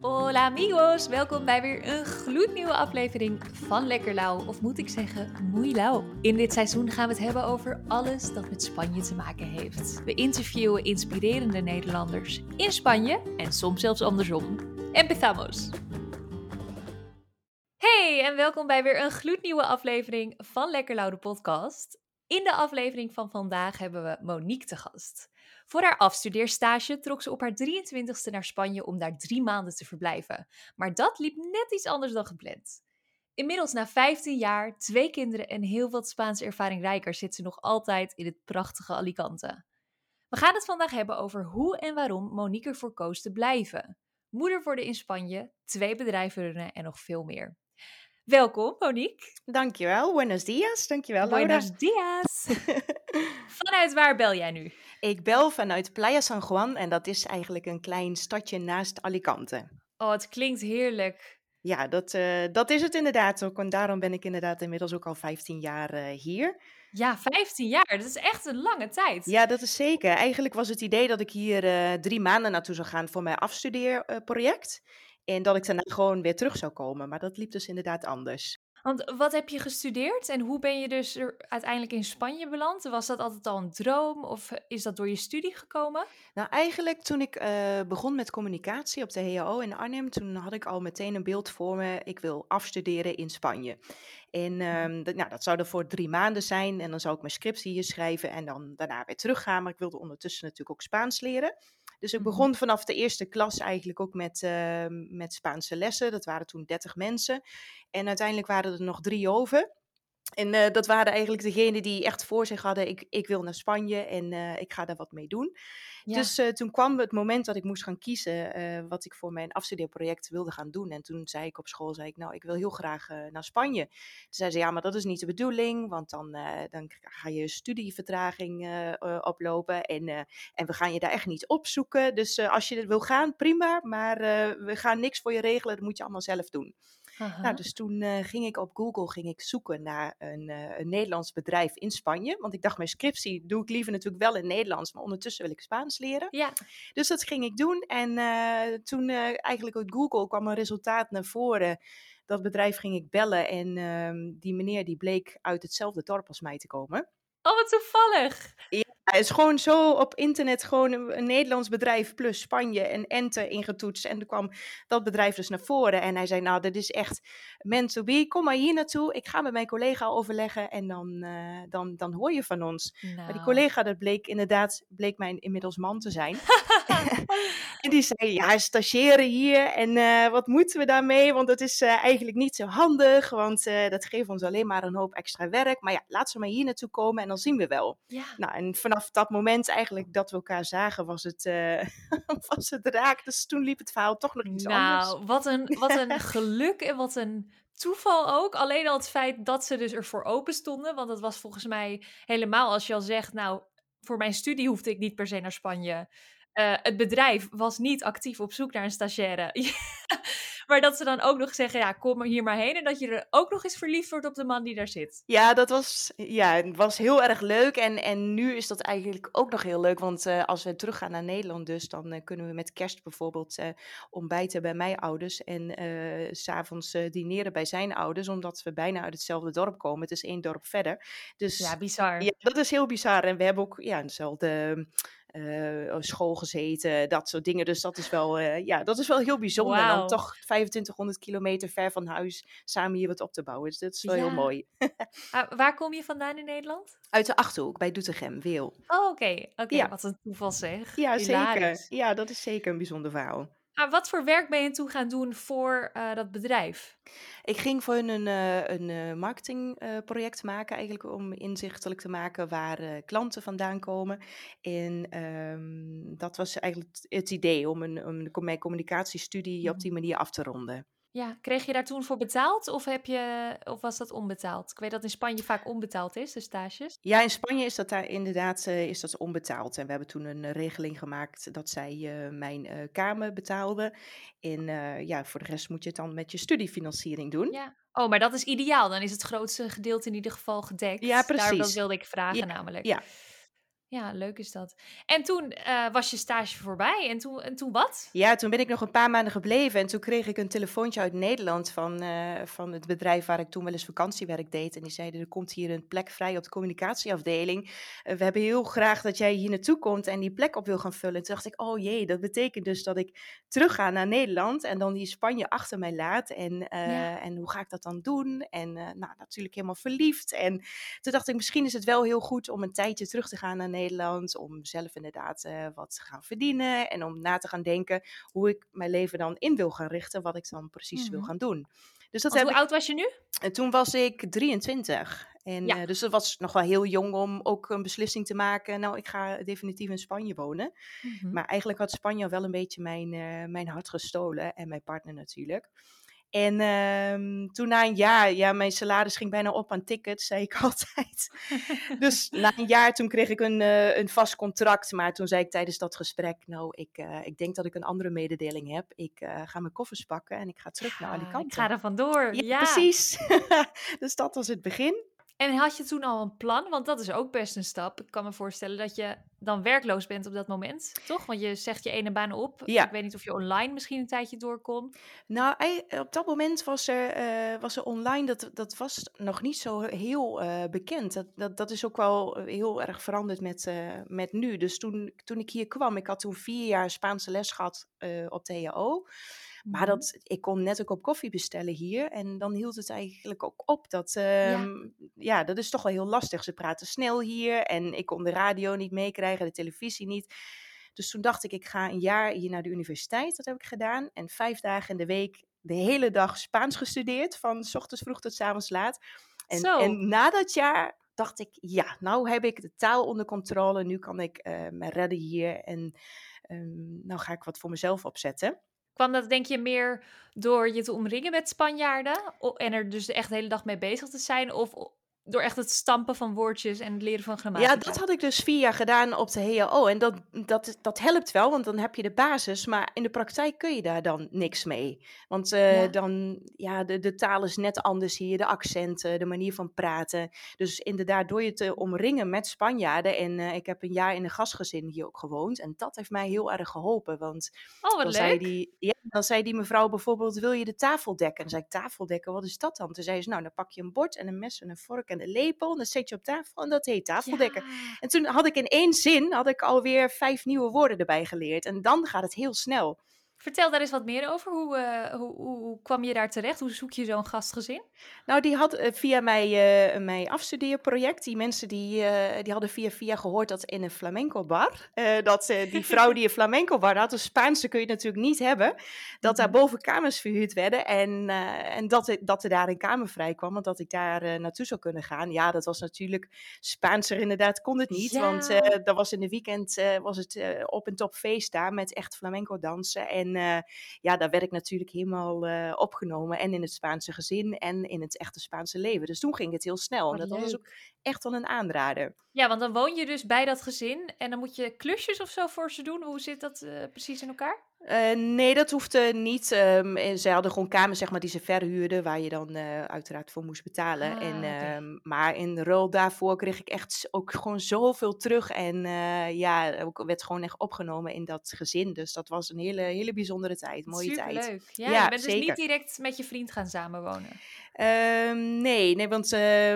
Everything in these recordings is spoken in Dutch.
Hola amigos, welkom bij weer een gloednieuwe aflevering van Lekker Lauw, of moet ik zeggen, lauw. In dit seizoen gaan we het hebben over alles dat met Spanje te maken heeft. We interviewen inspirerende Nederlanders in Spanje en soms zelfs andersom. Empezamos! Hey en welkom bij weer een gloednieuwe aflevering van Lekker Lauw de podcast. In de aflevering van vandaag hebben we Monique te gast. Voor haar afstudeerstage trok ze op haar 23ste naar Spanje om daar drie maanden te verblijven. Maar dat liep net iets anders dan gepland. Inmiddels na 15 jaar, twee kinderen en heel wat Spaanse ervaring rijker zit ze nog altijd in het prachtige Alicante. We gaan het vandaag hebben over hoe en waarom Monique ervoor koos te blijven. Moeder worden in Spanje, twee bedrijven runnen en nog veel meer. Welkom, Monique. Dankjewel. Buenos dias. Dankjewel, Laura. Buenos dias. Vanuit waar bel jij nu? Ik bel vanuit Playa San Juan en dat is eigenlijk een klein stadje naast Alicante. Oh, het klinkt heerlijk. Ja, dat, uh, dat is het inderdaad ook. En daarom ben ik inderdaad inmiddels ook al 15 jaar uh, hier. Ja, 15 jaar. Dat is echt een lange tijd. Ja, dat is zeker. Eigenlijk was het idee dat ik hier uh, drie maanden naartoe zou gaan voor mijn afstudeerproject. En dat ik daarna gewoon weer terug zou komen. Maar dat liep dus inderdaad anders. Want wat heb je gestudeerd en hoe ben je dus er uiteindelijk in Spanje beland? Was dat altijd al een droom of is dat door je studie gekomen? Nou, eigenlijk toen ik uh, begon met communicatie op de HAO in Arnhem, toen had ik al meteen een beeld voor me. Ik wil afstuderen in Spanje. En um, dat, nou, dat zou er voor drie maanden zijn. En dan zou ik mijn scriptie hier schrijven en dan daarna weer teruggaan. Maar ik wilde ondertussen natuurlijk ook Spaans leren. Dus ik begon vanaf de eerste klas eigenlijk ook met, uh, met Spaanse lessen. Dat waren toen 30 mensen. En uiteindelijk waren er nog drie over. En uh, dat waren eigenlijk degenen die echt voor zich hadden: ik, ik wil naar Spanje en uh, ik ga daar wat mee doen. Dus uh, toen kwam het moment dat ik moest gaan kiezen wat ik voor mijn afstudeerproject wilde gaan doen. En toen zei ik op school: zei ik, Nou, ik wil heel graag naar Spanje. Toen zei ze: Ja, maar dat is niet de bedoeling, want dan, dan ga je studievertraging oplopen. En, en we gaan je daar echt niet opzoeken. Dus als je wil gaan, prima, maar we gaan niks voor je regelen, dat moet je allemaal zelf doen. Nou, dus toen uh, ging ik op Google ging ik zoeken naar een, uh, een, Nederlands bedrijf in Spanje. Want ik dacht, mijn scriptie doe ik liever natuurlijk wel in Nederlands, maar ondertussen wil ik Spaans leren. Ja. Dus dat ging ik doen. En uh, toen eigenlijk uit Google kwam een resultaat naar voren. Dat bedrijf ging ik bellen en ehm, die meneer die bleek uit hetzelfde dorp als mij te komen. Oh, wat toevallig. Ja, het is gewoon zo op internet gewoon een, een, Nederlands bedrijf plus Spanje en ente ingetoetst. En toen kwam dat bedrijf dus naar voren. En hij zei, nou, dat is echt meant to be. Kom maar hier naartoe. Ik ga met mijn collega overleggen en dan, uh, dan, dan hoor je van ons. Nou. Maar die collega, dat bleek inderdaad, bleek mijn inmiddels man te zijn. en die zei, ja, stagiëren hier en uh, wat moeten we daarmee? Want dat is uh, eigenlijk niet zo handig, want dat geeft ons alleen maar een hoop extra werk. Maar ja, laat ze maar hier naartoe komen en dan zien we wel. Ja. Nou, en vanaf dat moment eigenlijk dat we elkaar zagen, was het, was het raak. Dus toen liep het verhaal toch nog iets nou, anders. Nou, wat een, wat een geluk en wat een toeval ook. Alleen al het feit dat ze dus ervoor open stonden. Want dat was volgens mij helemaal als je al zegt, nou, voor mijn studie hoefde ik niet per se naar Spanje. Uh, het bedrijf was niet actief op zoek naar een stagiaire. maar dat ze dan ook nog zeggen, ja, kom hier maar heen. En dat je er ook nog eens verliefd wordt op de man die daar zit. Ja, dat was, ja, was heel erg leuk. En, en nu is dat eigenlijk ook nog heel leuk. Want uh, als we teruggaan naar Nederland dus, dan uh, kunnen we met kerst bijvoorbeeld ontbijten bij mijn ouders. En s'avonds dineren bij zijn ouders. Omdat we bijna uit hetzelfde dorp komen. Het is één dorp verder. Dus, ja, bizar. Ja, dat is heel bizar. En we hebben ook ja, dezelfde uh, school gezeten, dat soort dingen. Dus dat is wel, uh, ja, dat is wel heel bijzonder. Wow. Dan toch 2500 kilometer ver van huis samen hier wat op te bouwen. Dus dat is wel ja. heel mooi. ah, waar kom je vandaan in Nederland? Uit de Achterhoek, bij Doetinchem, Weel. Oh, oké. Okay. Oké, okay, ja. wat een toeval zeg. Ja, Hilarisch. zeker. Ja, dat is zeker een bijzonder verhaal. Maar wat voor werk ben je toen gaan doen voor uh, dat bedrijf? Ik ging voor hun een, uh, een uh, marketingproject maken, eigenlijk om inzichtelijk te maken waar klanten vandaan komen. En um, dat was eigenlijk het idee om, een, om mijn communicatiestudie mm. op die manier af te ronden. Ja, kreeg je daar toen voor betaald of, heb je, of was dat onbetaald? Ik weet dat in Spanje vaak onbetaald is, de stages. Ja, in Spanje is dat daar inderdaad uh, is dat onbetaald. En we hebben toen een regeling gemaakt dat zij uh, mijn uh, kamer betaalden. En ja, voor de rest moet je het dan met je studiefinanciering doen. Ja. Oh, maar dat is ideaal. Dan is het grootste gedeelte in ieder geval gedekt. Ja, precies. Daar, dat wilde ik vragen ja, namelijk. Ja. Ja, leuk is dat. En toen uh, was je stage voorbij. En toen, en toen wat? Ja, toen ben ik nog een paar maanden gebleven. En toen kreeg ik een telefoontje uit Nederland van, uh, van het bedrijf waar ik toen wel eens vakantiewerk deed. En die zeiden, er komt hier een plek vrij op de communicatieafdeling. Uh, we hebben heel graag dat jij hier naartoe komt en die plek op wil gaan vullen. En toen dacht ik, oh jee, dat betekent dus dat ik terug ga naar Nederland. En dan die Spanje achter mij laat. En, ja. en hoe ga ik dat dan doen? En nou, natuurlijk helemaal verliefd. En toen dacht ik, misschien is het wel heel goed om een tijdje terug te gaan naar Nederland Nederland. Om zelf inderdaad uh, wat te gaan verdienen. En om na te gaan denken hoe ik mijn leven dan in wil gaan richten. Wat ik dan precies wil mhm. gaan doen. Dus dat heb hoe oud was je nu? En toen was ik 23. En ja. uh, dus dat was nog wel heel jong om ook een beslissing te maken. Nou, ik ga definitief in Spanje wonen. Mm-hmm. Maar eigenlijk had Spanje wel een beetje mijn, uh, mijn hart gestolen. En mijn partner natuurlijk. En um, toen na een jaar, ja, mijn salaris ging bijna op aan tickets, zei ik altijd. dus na een jaar, toen kreeg ik een, uh, een vast contract. Maar toen zei ik tijdens dat gesprek, nou, ik, uh, ik denk dat ik een andere mededeling heb. Ik uh, ga mijn koffers pakken en ik ga terug naar Alicante. Ik ga er vandoor, ja. ja. Precies. dus dat was het begin. En had je toen al een plan? Want dat is ook best een stap. Ik kan me voorstellen dat je dan werkloos bent op dat moment, toch? Want je zegt je ene baan op. Ja. Ik weet niet of je online misschien een tijdje door kon. Nou, op dat moment was er, uh, was er online, dat, dat was nog niet zo heel uh, bekend. Dat, dat, dat is ook wel heel erg veranderd met, uh, met nu. Dus toen, toen ik hier kwam, ik had toen vier jaar Spaanse les gehad op de. Maar mhm. dat, ik kon net ook op koffie bestellen hier. En dan hield het eigenlijk ook op. Dat, ja. Ehm, ja. dat is toch wel heel lastig. Ze praten snel hier. En ik kon de radio niet meekrijgen, de televisie niet. Dus toen dacht ik, ik ga een jaar hier naar de universiteit. Dat heb ik gedaan. En vijf dagen in de week de hele dag Spaans gestudeerd. Van s ochtends vroeg tot s avonds laat. En, en na dat jaar dacht ik, ja, nou heb ik de taal onder controle. Nu kan ik uh, me redden hier. En um, nou ga ik wat voor mezelf opzetten. Kwam dat denk je meer door je te omringen met Spanjaarden en er dus echt de hele dag mee bezig te zijn? Of door echt het stampen van woordjes en het leren van grammatica. Ja, dat had ik dus vier jaar gedaan op de HAO. En dat, dat, dat helpt wel, want dan heb je de basis. Maar in de praktijk kun je daar dan niks mee. Want uh, ja. dan, ja, de, de taal is net anders hier. De accenten, de manier van praten. Dus inderdaad, door je te omringen met Spanjaarden. En uh, ik heb een jaar in een gastgezin hier ook gewoond. En dat heeft mij heel erg geholpen. Want oh, wat dan, leuk. Zei die, ja, dan zei die mevrouw bijvoorbeeld, wil je de tafel dekken? En dan zei ik, tafel dekken, wat is dat dan? Toen zei ze, nou, dan pak je een bord en een mes en een vork en een lepel. En dan zet je op tafel en dat heet tafeldekken. Ja. En toen had ik in één zin had ik alweer vijf nieuwe woorden erbij geleerd. En dan gaat het heel snel. Vertel daar eens wat meer over. Hoe, uh, hoe, hoe, hoe, kwam je daar terecht? Hoe zoek je zo'n gastgezin? Nou, die had uh, via mijn, uh, mijn afstudeerproject, die mensen die, die hadden via via gehoord dat in een flamenco bar, dat die vrouw die een flamenco bar had, een Spaanse kun je natuurlijk niet hebben, dat daar mhm. boven kamers verhuurd werden en, en dat, dat er daar een kamer vrij kwam, want dat ik daar naartoe zou kunnen gaan. Ja, dat was natuurlijk Spaanser inderdaad, kon het niet, ja. want dat was in de weekend was het op een top feest daar met echt flamenco dansen en en uh, ja, daar werd ik natuurlijk helemaal uh, opgenomen. En in het Spaanse gezin en in het echte Spaanse leven. Dus toen ging het heel snel. en dat was ook echt wel een aanrader. Ja, want dan woon je dus bij dat gezin. En dan moet je klusjes of zo voor ze doen. Hoe zit dat uh, precies in elkaar? Uh, nee, dat hoefde niet. Um, ze hadden gewoon kamers zeg maar, die ze verhuurden, waar je dan uh, uiteraard voor moest betalen. Ah, en, okay. um, maar in ruil daarvoor kreeg ik echt ook gewoon zoveel terug. En ja, ik werd gewoon echt opgenomen in dat gezin. Dus dat was een hele, hele bijzondere tijd, mooie Superleuk. tijd. Ja, ja, je bent dus niet direct met je vriend gaan samenwonen. Um, nee, nee, want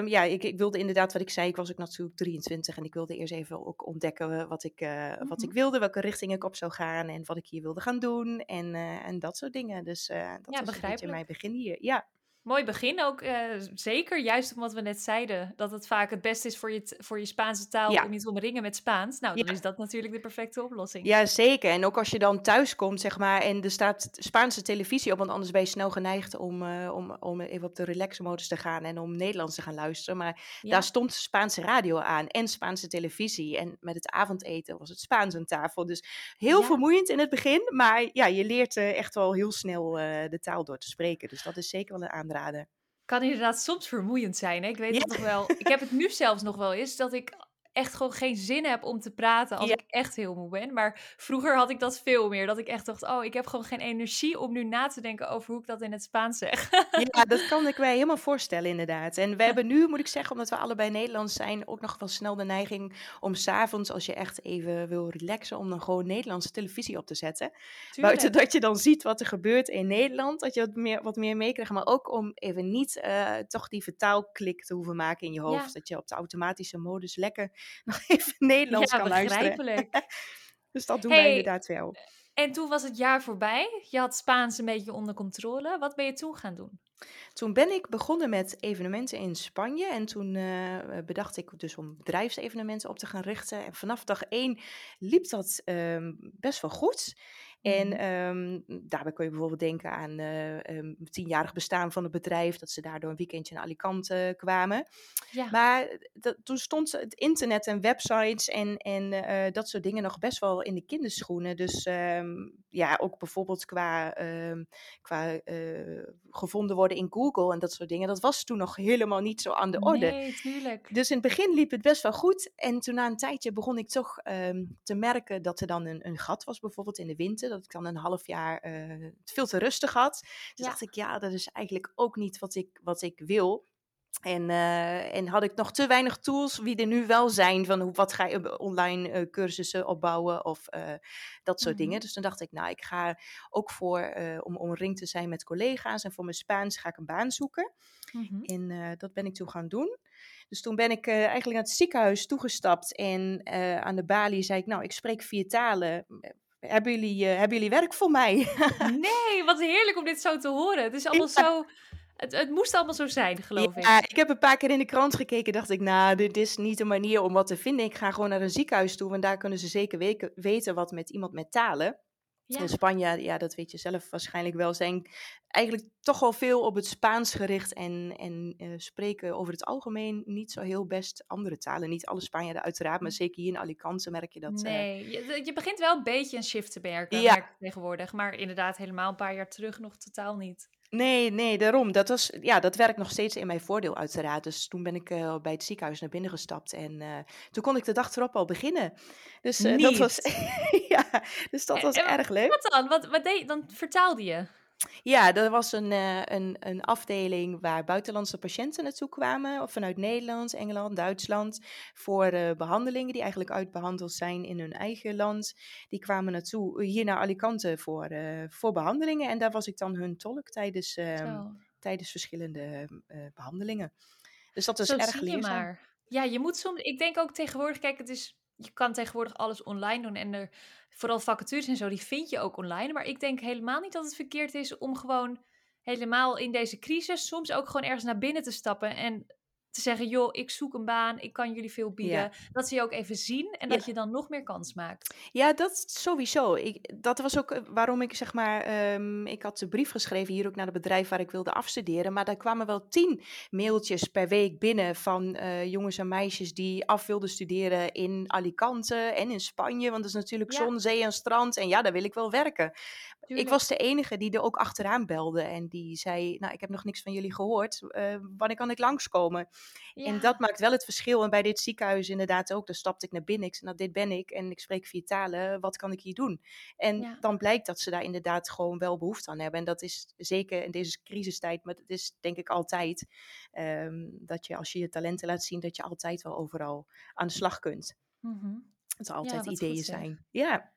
ja, ik, ik, wilde inderdaad, wat ik zei, ik was ook natuurlijk 23 en ik wilde eerst even ook ontdekken wat ik, mm-hmm. wat ik mhm. wilde, welke richting ik op zou gaan en wat ik hier wilde gaan doen en, uh, en dat soort dingen. Dus dat ja, was een beetje mijn begin hier. Ja. Mooi begin ook, uh, zeker juist omdat we net zeiden dat het vaak het beste is voor je, voor je Spaanse taal ja. om je te omringen met Spaans. Nou, dan ja. is dat natuurlijk de perfecte oplossing. Ja, zeker. En ook als je dan thuis komt, zeg maar, en er staat Spaanse televisie op, want anders ben je snel geneigd om, uh, om, om even op de relaxmodus te gaan en om Nederlands te gaan luisteren. Maar ja. daar stond Spaanse radio aan en Spaanse televisie. En met het avondeten was het Spaans aan tafel. Dus heel vermoeiend in het begin, maar ja, je leert uh, echt wel heel snel de taal door te spreken. Dus dat is zeker wel een aandacht kan inderdaad soms vermoeiend zijn. Hè? Ik weet ja. het nog wel. Ik heb het nu zelfs nog wel eens dat ik echt gewoon geen zin heb om te praten als ik echt heel moe ben. Maar vroeger had ik dat veel meer. Dat ik echt dacht, oh, ik heb gewoon geen energie om nu na te denken over hoe ik dat in het Spaans zeg. Ja, dat kan ik mij helemaal voorstellen inderdaad. En we hebben nu, moet ik zeggen, omdat we allebei Nederlands zijn, ook nog wel snel de neiging om s'avonds, als je echt even wil relaxen, om dan gewoon Nederlandse televisie op te zetten. Buiten dat je dan ziet wat er gebeurt in Nederland, dat je wat meer, wat meer meekrijgt. Maar ook om even niet uh, toch die vertaalklik te hoeven maken in je hoofd. Dat je op de automatische modus lekker nog even Nederlands kan luisteren. dus dat doen wij inderdaad wel. En toen was het jaar voorbij. Je had Spaans een beetje onder controle. Wat ben je toen gaan doen? Toen ben ik begonnen met evenementen in Spanje. En toen uh, bedacht ik dus om bedrijfsevenementen op te gaan richten. En vanaf dag één liep dat uh, best wel goed. En um, daarbij kun je bijvoorbeeld denken aan uh, um, tienjarig bestaan van het bedrijf, dat ze daardoor een weekendje naar Alicante kwamen. Ja. Maar dat, toen stond het internet en websites en, en uh, dat soort dingen nog best wel in de kinderschoenen. Dus um, ja, ook bijvoorbeeld qua, qua uh, gevonden worden in Google en dat soort dingen. Dat was toen nog helemaal niet zo aan de orde. Nee, tuurlijk. Dus in het begin liep het best wel goed. En toen na een tijdje begon ik toch te merken dat er dan een, een gat was, bijvoorbeeld in de winter dat ik dan een half jaar uh, veel te rustig had. Dus dacht ik, ja, dat is eigenlijk ook niet wat ik, wat ik wil. En, uh, en had ik nog te weinig tools, wie er nu wel zijn, van hoe, wat ga je online uh, cursussen opbouwen of uh, dat soort mm dingen. Dus toen dacht ik, nou, ik ga ook voor, om omringd te zijn met collega's en voor mijn Spaans ga ik een baan zoeken. Mm -hmm. En dat ben ik toen gaan doen. Dus toen ben ik eigenlijk naar het ziekenhuis toegestapt en aan de balie zei ik, nou, ik spreek vier talen hebben jullie, uh, hebben jullie werk voor mij? nee, wat heerlijk om dit zo te horen. Het is allemaal zo... Het, het, moest allemaal zo zijn, geloof ik. Ja, ik heb een paar keer in de krant gekeken. Dacht ik, nou, dit is niet de manier om wat te vinden. Ik ga gewoon naar een ziekenhuis toe. Want daar kunnen ze zeker weten wat met iemand met talen. Ja. In Spanje, ja, dat weet je zelf waarschijnlijk wel, zijn eigenlijk toch wel veel op het Spaans gericht en, en uh, spreken over het algemeen niet zo heel best andere talen. Niet alle Spanjaarden uiteraard, maar hm. zeker hier in Alicante merk je dat. Eh, nee, je, je, begint wel een beetje een shift te merken, ja. tegenwoordig, maar inderdaad helemaal een paar jaar terug nog totaal niet. Nee, nee, daarom. Dat, was, ja, dat werkt nog steeds in mijn voordeel uiteraard. Dus toen ben ik uh, bij het ziekenhuis naar binnen gestapt en uh, toen kon ik de dag erop al beginnen. Dus uh, dat was, ja, dus dat was erg leuk. Wat dan? Wat, wat deed, dan vertaalde je? Ja, er was een, uh, een, een afdeling waar buitenlandse patiënten naartoe kwamen, of vanuit Nederland, Engeland, Duitsland, voor uh, behandelingen die eigenlijk uitbehandeld zijn in hun eigen land. Die kwamen naartoe, hier naar Alicante voor, uh, voor behandelingen. En daar was ik dan hun tolk tijdens, tijdens verschillende behandelingen. Dus dat is Zo erg leerzaam. Maar. Ja, je moet soms, ik denk ook tegenwoordig, kijk, het is je kan tegenwoordig alles online doen. En er, vooral vacatures en zo, die vind je ook online. Maar ik denk helemaal niet dat het verkeerd is om gewoon helemaal in deze crisis soms ook gewoon ergens naar binnen te stappen. En te zeggen, joh, ik zoek een baan, ik kan jullie veel bieden. Dat ze je ook even zien en dat je dan nog meer kans maakt. Ja, dat sowieso. Ik, dat was ook eh, waarom ik zeg maar, um, ik had de brief geschreven hier ook naar het bedrijf waar ik wilde afstuderen. Maar daar kwamen wel tien mailtjes per week binnen van uh, jongens en meisjes die af wilden studeren in Alicante en in Spanje. Want dat is natuurlijk zon, zee en strand. En ja, daar wil ik wel werken. Ik was de enige die er ook achteraan belde en die zei, nou, ik heb nog niks van jullie gehoord. Uh, wanneer kan ik langskomen? Ja. En dat maakt wel het verschil. En bij dit ziekenhuis inderdaad ook. Daar stapte ik naar binnen. Ik zei, nou, dit ben ik en ik spreek vier talen. Wat kan ik hier doen? En ja. dan blijkt dat ze daar inderdaad gewoon wel behoefte aan hebben. En dat is zeker in deze crisistijd, maar dat is denk ik altijd. Um, dat je als je je talenten laat zien, dat je altijd wel overal aan de slag kunt. Mm -hmm. Dat er altijd ja, ideeën zijn. Ja.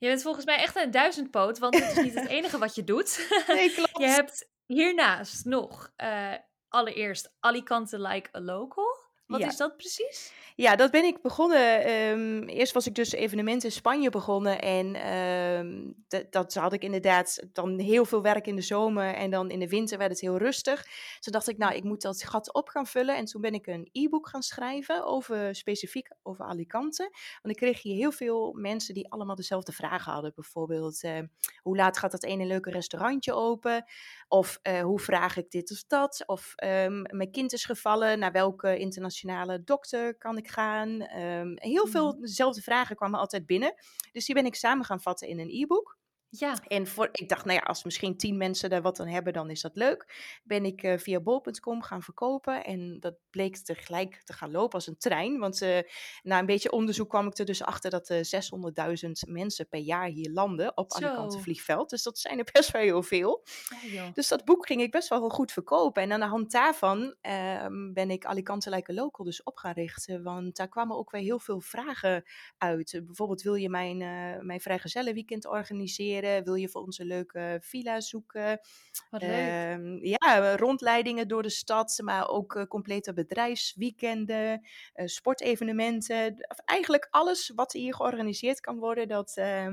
Je bent volgens mij echt een duizendpoot, want het is niet het enige wat je doet. Nee, klopt. Je hebt hiernaast nog uh, allereerst Alicante Like a Local. Wat ja. is dat precies? Ja, dat ben ik begonnen. Um, eerst was ik dus evenementen in Spanje begonnen. En um, dat had ik inderdaad dan heel veel werk in de zomer. En dan in de winter werd het heel rustig. Toen dacht ik, nou, ik moet dat gat op gaan vullen. En toen ben ik een e-book gaan schrijven over specifiek over Alicante. Want ik kreeg hier heel veel mensen die allemaal dezelfde vragen hadden. Bijvoorbeeld, uh, hoe laat gaat dat ene leuke restaurantje open? Of uh, hoe vraag ik dit of dat? Of um, mijn kind is gevallen, naar welke internationale dokter kan ik gaan? Um, heel veel mhm. dezelfde vragen kwamen altijd binnen. Dus die ben ik samen gaan vatten in een e-book. Ja. En voor, ik dacht, nou ja, als misschien tien mensen daar wat aan hebben, dan is dat leuk. Ben ik uh, via bol.com gaan verkopen. En dat bleek tegelijk te gaan lopen als een trein. Want uh, na een beetje onderzoek kwam ik er dus achter dat uh, 600.000 mensen per jaar hier landen op Alicante vliegveld. Dus dat zijn er best wel heel veel. Ja, dus dat boek ging ik best wel goed verkopen. En aan de hand daarvan ehm, ben ik Alicante Like a Local dus op gaan richten. Want daar kwamen ook weer heel veel vragen uit. bijvoorbeeld, wil je mijn, mijn vrijgezellenweekend organiseren? Wil je voor ons een leuke villa zoeken? Wat leuk. Uh, ja, rondleidingen door de stad, maar ook uh, complete bedrijfsweekenden, uh, sportevenementen. Eigenlijk alles wat hier georganiseerd kan worden, dat, uh,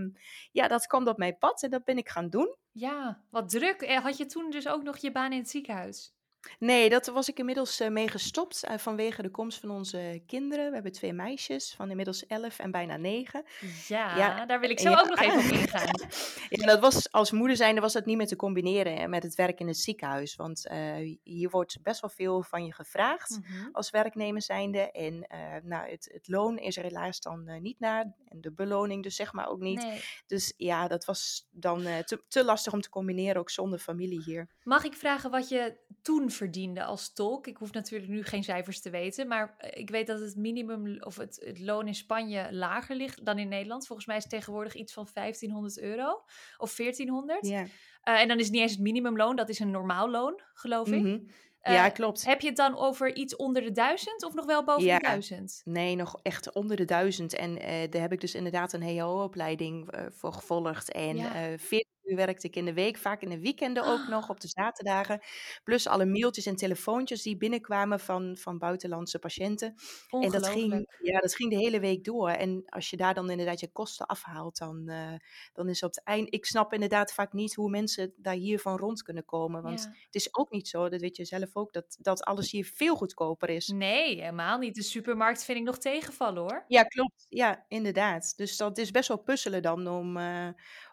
ja, dat kwam op mijn pad en dat ben ik gaan doen. Ja, wat druk. Eh, had je toen dus ook nog je baan in het ziekenhuis? Nee, dat was ik inmiddels uh, mee gestopt uh, vanwege de komst van onze kinderen. We hebben twee meisjes van inmiddels 11 en bijna 9. Ja, ja daar wil ik zo ja, ook nog even op ingaan. ja, dat was als moeder zijnde was dat niet meer te combineren met het werk in het ziekenhuis. Want uh, hier wordt best wel veel van je gevraagd -hmm. als werknemer zijnde. En nou, het, het, loon is er helaas dan niet naar. En de beloning dus zeg maar ook niet. Nee. Dus ja, dat was dan te, te lastig om te combineren, ook zonder familie hier. Mag ik vragen wat je toen verdiende als tolk. Ik hoef natuurlijk nu geen cijfers te weten, maar eh, ik weet dat het minimum of het, het loon in Spanje lager ligt dan in Nederland. Volgens mij is het tegenwoordig iets van 1500 euro of 1400. Ja. Uh, en dan is het niet eens het minimumloon, dat is een normaal loon, geloof ik. Mm -hmm. Ja, uh, klopt. Heb je het dan over iets onder de duizend of nog wel boven ja. de duizend? Nee, nog echt onder de duizend. En uh, daar heb ik dus inderdaad een HO-opleiding uh, voor gevolgd. En ja. 40 uur werkte ik in de week, vaak in de weekenden ook oh. nog, op de zaterdagen. Plus alle mailtjes en telefoontjes die binnenkwamen van, van buitenlandse patiënten. En dat ging, ja, dat ging de hele week door. En als je daar dan inderdaad je kosten afhaalt, dan, uh, dan is op het eind... Ik snap inderdaad vaak niet hoe mensen daar hiervan rond kunnen komen. Want ja. het is ook niet zo, dat weet je zelf ook, dat, dat alles hier veel goedkoper is. Nee, helemaal niet. De supermarkt vind ik nog tegenvallen hoor. Ja, klopt. Ja, inderdaad. Dus dat is best wel puzzelen dan om, uh,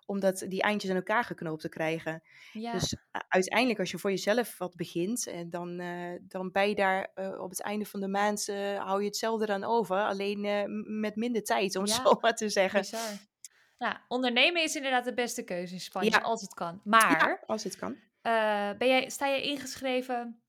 om dat, die eindjes aan elkaar geknoopt te krijgen. Ja. Dus uiteindelijk, als je voor jezelf wat begint, en dan, uh, dan ben je daar uh, op het einde van de maand, hou je hetzelfde dan over. Alleen met minder tijd, om het zo maar te zeggen. Bizar. Nou, ondernemen is inderdaad de beste keuze in Spanje, ja. als het kan. Maar, als het kan. ben jij, sta je ingeschreven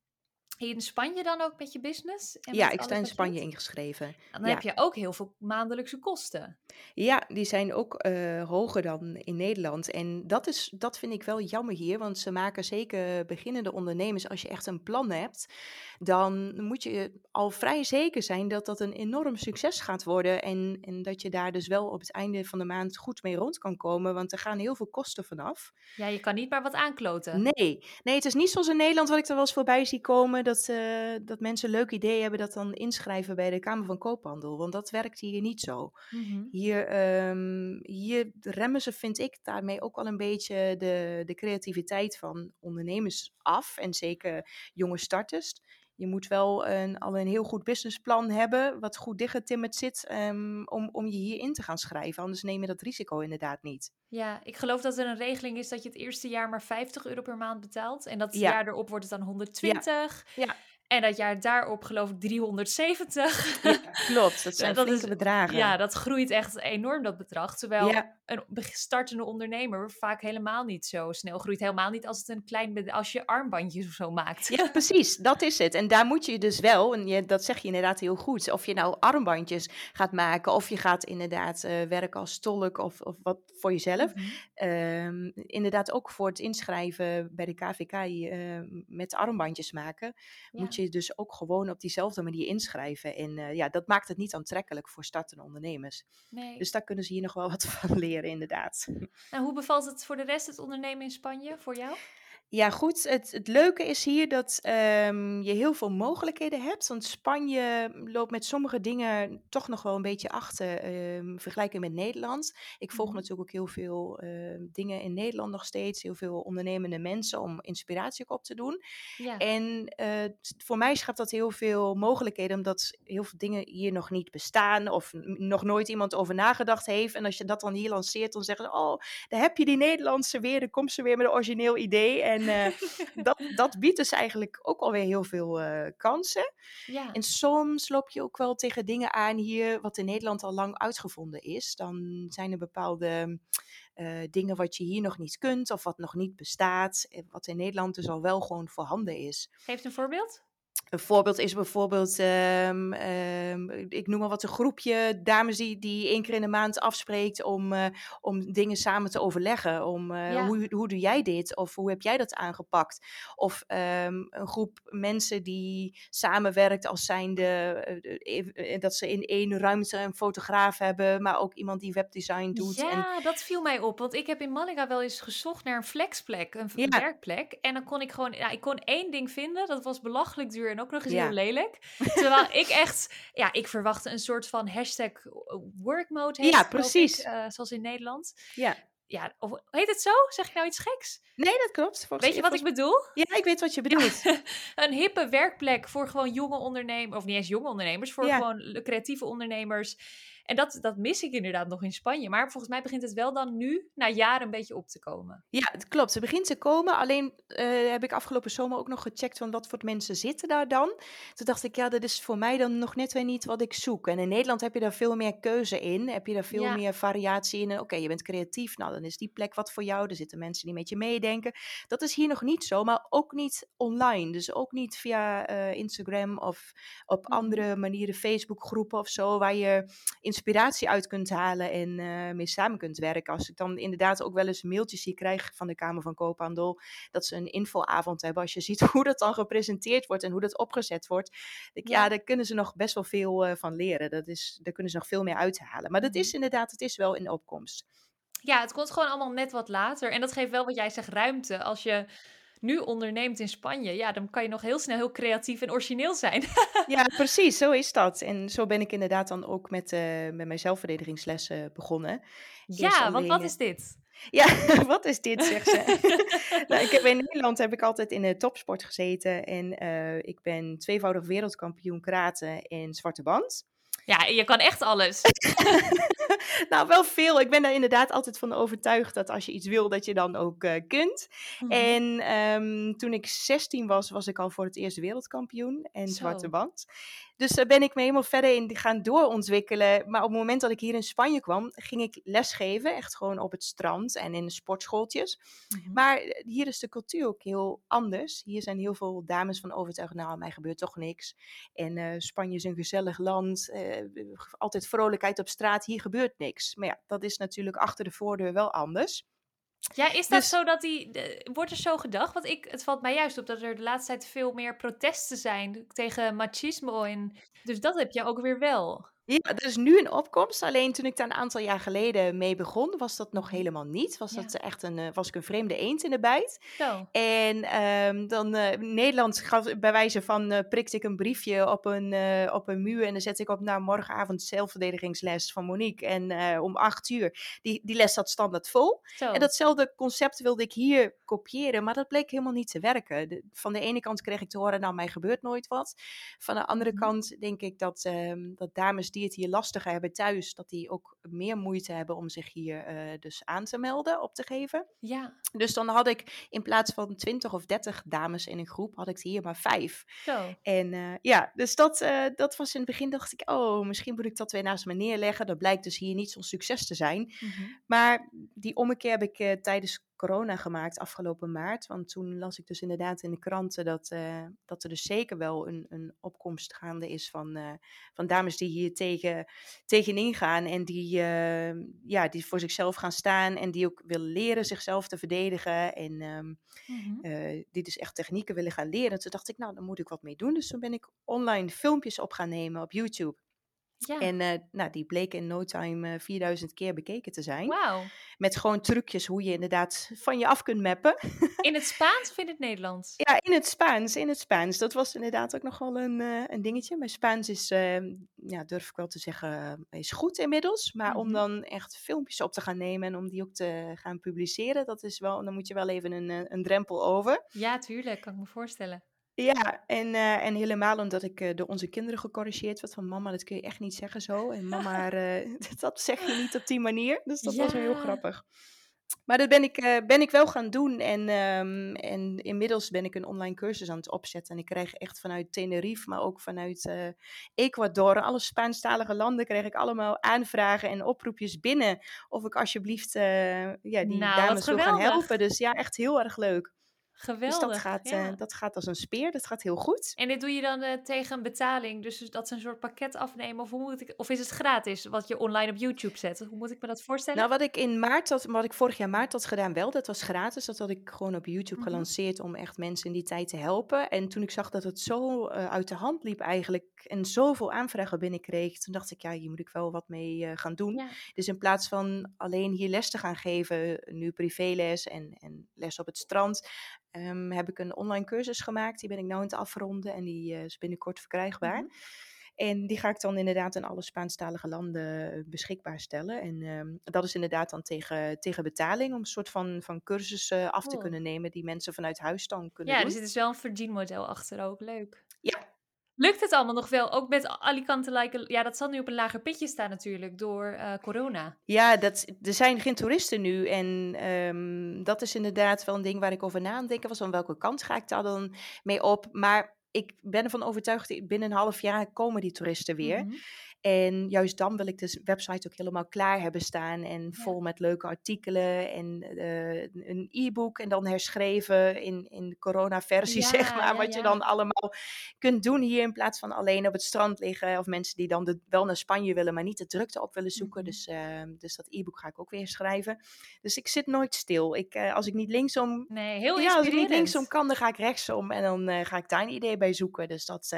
in Spanje dan ook met je business? En ja, ik sta in Spanje ingeschreven. dan ja. heb je ook heel veel maandelijkse kosten. Ja, die zijn ook uh, hoger dan in Nederland. En dat, is, dat vind ik wel jammer hier, want ze maken zeker beginnende ondernemers, als je echt een plan hebt, dan moet je al vrij zeker zijn dat dat een enorm succes gaat worden. En, en dat je daar dus wel op het einde van de maand goed mee rond kan komen, want er gaan heel veel kosten vanaf. Ja, je kan niet maar wat aankloten. Nee, nee het is niet zoals in Nederland, wat ik er wel eens voorbij zie komen dat, uh, dat mensen een leuk idee hebben dat dan inschrijven bij de Kamer van Koophandel. Want dat werkt hier niet zo. Hier, um, hier remmen ze, vind ik, daarmee ook wel een beetje de, de creativiteit van ondernemers af. En zeker jonge starters. Je moet wel een, al een heel goed businessplan hebben, wat goed dichtgetimmerd zit, um, om, om je hierin te gaan schrijven. Anders neem je dat risico inderdaad niet. Ja, ik geloof dat er een regeling is dat je het eerste jaar maar 50 euro per maand betaalt. En dat het ja. jaar erop wordt het dan 120. Ja. ja. En dat jaar daarop geloof ik 370. Ja, klopt, dat zijn dat is, bedragen. Ja, dat groeit echt enorm, dat bedrag. Terwijl ja. een startende ondernemer vaak helemaal niet zo snel groeit. Helemaal niet als het een klein als je armbandjes of zo maakt. Ja, precies, dat is het. En daar moet je dus wel, en je, dat zeg je inderdaad heel goed, of je nou armbandjes gaat maken, of je gaat inderdaad uh, werken als tolk of, of wat voor jezelf. Mm -hmm. um, inderdaad ook voor het inschrijven bij de KVK uh, met armbandjes maken, ja. moet je dus ook gewoon op diezelfde manier inschrijven. En uh, ja, dat maakt het niet aantrekkelijk voor startende ondernemers. Nee. Dus daar kunnen ze hier nog wel wat van leren, inderdaad. En hoe bevalt het voor de rest het ondernemen in Spanje voor jou? Ja, goed. Het, het leuke is hier dat um, je heel veel mogelijkheden hebt. Want Spanje loopt met sommige dingen toch nog wel een beetje achter um, vergelijking met Nederland. Ik volg mm. natuurlijk ook heel veel uh, dingen in Nederland nog steeds. Heel veel ondernemende mensen om inspiratie op te doen. Ja. En uh, voor mij schept dat heel veel mogelijkheden, omdat heel veel dingen hier nog niet bestaan. Of nog nooit iemand over nagedacht heeft. En als je dat dan hier lanceert, dan zeggen ze: Oh, daar heb je die Nederlandse weer. Dan komt ze weer met een origineel idee. En uh, dat, dat biedt dus eigenlijk ook alweer heel veel uh, kansen. Ja. En soms loop je ook wel tegen dingen aan hier, wat in Nederland al lang uitgevonden is. Dan zijn er bepaalde dingen wat je hier nog niet kunt of wat nog niet bestaat. Wat in Nederland dus al wel gewoon voorhanden is. Geef een voorbeeld. Een voorbeeld is bijvoorbeeld, ehm, ehm, ik noem maar wat, een groepje dames die, die één keer in de maand afspreekt om, uh, om dingen samen te overleggen. Om uh, hoe, hoe doe jij dit? Of hoe heb jij dat aangepakt? Of um, een groep mensen die samenwerkt als zijnde, uh, dat ze in één ruimte een fotograaf hebben, maar ook iemand die webdesign doet. Ja, dat viel mij op, want ik heb in Malaga wel eens gezocht naar een flexplek, een ja. werkplek. En dan kon ik gewoon, ja, ik kon één ding vinden, dat was belachelijk duur en ook nog eens heel lelijk. Terwijl ik echt, ja, ik verwachtte een soort van hashtag workmode. ja, precies. Ik, uh, zoals in Nederland. Ja. Ja, of heet het zo? Zeg je nou iets geks? Nee, dat klopt. Volgens weet je wat ik bedoel? Ja, ik weet wat je bedoelt. een hippe werkplek voor gewoon jonge ondernemers, of niet eens jonge ondernemers, voor gewoon creatieve ondernemers en dat, dat mis ik inderdaad nog in Spanje. Maar volgens mij begint het wel dan nu, na jaren, een beetje op te komen. Ja, het klopt. Het begint te komen. Alleen uh, heb ik afgelopen zomer ook nog gecheckt van wat voor mensen zitten daar dan. Toen dacht ik, ja, dat is voor mij dan nog net weer niet wat ik zoek. En in Nederland heb je daar veel meer keuze in. Heb je daar veel meer variatie in. Oké, je bent creatief. Nou, dan is die plek wat voor jou. Er zitten mensen die met je meedenken. Dat is hier nog niet zo, maar ook niet online. Dus ook niet via uh, Instagram of op mhm. andere manieren, Facebook groepen of zo, waar je in inspiratie uit kunt halen en uh, mee samen kunt werken. Als ik dan inderdaad ook wel eens mailtjes zie krijg van de Kamer van Koophandel, dat ze een infoavond hebben. Als je ziet hoe dat dan gepresenteerd wordt en hoe dat opgezet wordt, denk, ja. ja, daar kunnen ze nog best wel veel uh, van leren. Dat is, daar kunnen ze nog veel meer uithalen. Maar dat mhm. is inderdaad, het is wel in opkomst. Ja, het komt gewoon allemaal net wat later. En dat geeft wel wat jij zegt ruimte. Als je nu onderneemt in Spanje, ja, dan kan je nog heel snel heel creatief en origineel zijn. ja, precies, zo is dat. En zo ben ik inderdaad dan ook met, uh, met mijn zelfverdedigingslessen begonnen. Ja, want wat is dit? Ja, wat is dit, zegt ze. nou, ik heb in Nederland heb ik altijd in de topsport gezeten. En uh, ik ben tweevoudig wereldkampioen karate en zwarte band. Ja, je kan echt alles. nou, wel veel. Ik ben daar inderdaad altijd van overtuigd dat als je iets wil, dat je dan ook uh, kunt. Mm -hmm. En um, toen ik 16 was, was ik al voor het eerst wereldkampioen en Zo. zwarte band. Dus daar ben ik me helemaal verder in gaan doorontwikkelen. Maar op het moment dat ik hier in Spanje kwam, ging ik lesgeven. Echt gewoon op het strand en in de sportschooltjes. Mm -hmm. Maar eh, hier is de cultuur ook heel anders. Hier zijn heel veel dames van overtuigd, nou, mij gebeurt toch niks. En uh, Spanje is een gezellig land. Uh, altijd vrolijkheid op straat. Hier gebeurt niks. Maar ja, dat is natuurlijk achter de voordeur wel anders. Ja, is dat dus, zo dat die. Wordt er zo gedacht? Want ik, het valt mij juist op dat er de laatste tijd veel meer protesten zijn tegen machismo. En, dus dat heb je ook weer wel. Ja, er is nu een opkomst. Alleen toen ik daar een aantal jaar geleden mee begon, was dat nog helemaal niet. Was, ja. dat echt een, uh, was ik een vreemde eend in de bijt. Zo. En um, dan uh, Nederland gaf bij wijze van uh, prikte ik een briefje op een, op een muur en dan zet ik op nou, morgenavond zelfverdedigingsles van Monique. En om acht uur. Die, die les zat standaard vol. Zo. En datzelfde concept wilde ik hier kopiëren, maar dat bleek helemaal niet te werken. De, van de ene kant kreeg ik te horen, nou, mij gebeurt nooit wat. Van de andere mm -hmm. kant denk ik dat, um, dat dames die het hier lastiger hebben thuis, dat die ook meer moeite hebben om zich hier uh, dus aan te melden, op te geven. Ja. Dus dan had ik in plaats van 20 of 30 dames in een groep, had ik hier maar vijf. Zo. En uh, ja, dus dat, uh, dat was in het begin, dacht ik, oh, misschien moet ik dat weer naast me neerleggen. Dat blijkt dus hier niet zo'n succes te zijn. Mm -hmm. Maar die ommekeer heb ik tijdens corona gemaakt afgelopen maart. Want toen las ik dus inderdaad in de kranten dat, uh, dat er dus zeker wel een, een opkomst gaande is van, uh, van dames die hier tegen, tegenin gaan. En die, uh, ja, die voor zichzelf gaan staan en die ook willen leren zichzelf te verdedigen. En um, mm -hmm. die dus echt technieken willen gaan leren. Toen dacht ik, nou, dan moet ik wat mee doen. Dus toen ben ik online filmpjes op gaan nemen op YouTube. Ja. En uh, nou, die bleken in no time uh, 4000 keer bekeken te zijn. Wauw. Met gewoon trucjes hoe je inderdaad van je af kunt mappen. In het Spaans of in het Nederlands? Ja, in het Spaans. In het Spaans. Dat was inderdaad ook nog wel een, uh, een dingetje. Mijn Spaans is, ja, durf ik wel te zeggen, is goed inmiddels. Maar mm -hmm. om dan echt filmpjes op te gaan nemen en om die ook te gaan publiceren, dat is wel, dan moet je wel even een, een drempel over. Ja, tuurlijk. Kan ik me voorstellen. Ja, en, uh, en helemaal omdat ik uh, door onze kinderen gecorrigeerd werd van mama, dat kun je echt niet zeggen zo. En mama, uh, dat zeg je niet op die manier. Dus dat ja. was wel heel grappig. Maar dat ben ik, eh, ben ik wel gaan doen. En, ehm, en inmiddels ben ik een online cursus aan het opzetten. En ik krijg echt vanuit Tenerife, maar ook vanuit eh, Ecuador, alle Spaanstalige landen, krijg ik allemaal aanvragen en oproepjes binnen. Of ik alsjeblieft uh, ja, die Nou, dames wil gaan helpen. Dus ja, echt heel erg leuk. Geweldig. Dus dat gaat, ja. eh, dat gaat als een speer. Dat gaat heel goed. En dit doe je dan eh, tegen een betaling, dus dat ze een soort pakket afnemen, of hoe moet ik, of is het gratis wat je online op YouTube zet? Hoe moet ik me dat voorstellen? Nou, wat ik in maart had, wat ik vorig jaar maart had gedaan, wel, dat was gratis. Dat had ik gewoon op YouTube Mhm. gelanceerd om echt mensen in die tijd te helpen. En toen ik zag dat het zo eh, uit de hand liep eigenlijk en zoveel aanvragen binnenkreeg, toen dacht ik, ja, hier moet ik wel wat mee gaan doen. ja. Dus in plaats van alleen hier les te gaan geven, nu privéles en, en les op het strand, ehm, heb ik een online cursus gemaakt. Die ben ik nu aan het afronden en die eh, is binnenkort verkrijgbaar. Mhm. En die ga ik dan inderdaad in alle Spaanstalige landen eh, beschikbaar stellen. En ehm, dat is inderdaad dan tegen, tegen betaling, om een soort van, van cursus eh, af te Cool. kunnen nemen die mensen vanuit huis dan kunnen Ja, doen. er zit dus wel een verdienmodel achter ook. Leuk. Ja. Lukt het allemaal nog wel? Ook met Alicante Like... Ja, dat zal nu op een lager pitje staan natuurlijk door eh, corona. Ja, dat, er zijn geen toeristen nu. En ehm, dat is inderdaad wel een ding waar ik over na aan denken was. Van welke kant ga ik daar dan mee op? Maar ik ben ervan overtuigd, binnen een half jaar komen die toeristen weer. Mhm. En juist dan wil ik de website ook helemaal klaar hebben staan. En Ja. vol met leuke artikelen en eh, een e-book. En dan herschreven in, in de corona-versie, Ja, zeg maar. ja, wat je dan allemaal kunt doen hier. In plaats van alleen op het strand liggen. Of mensen die dan de, wel naar Spanje willen, maar niet de drukte op willen zoeken. Mhm. Dus, ehm, dus dat e-book ga ik ook weer schrijven. Dus ik zit nooit stil. Ik, eh, als ik niet linksom Nee, heel ja, als ik niet linksom kan, dan ga ik rechtsom. En dan eh, ga ik daar een idee bij zoeken. Dus dat,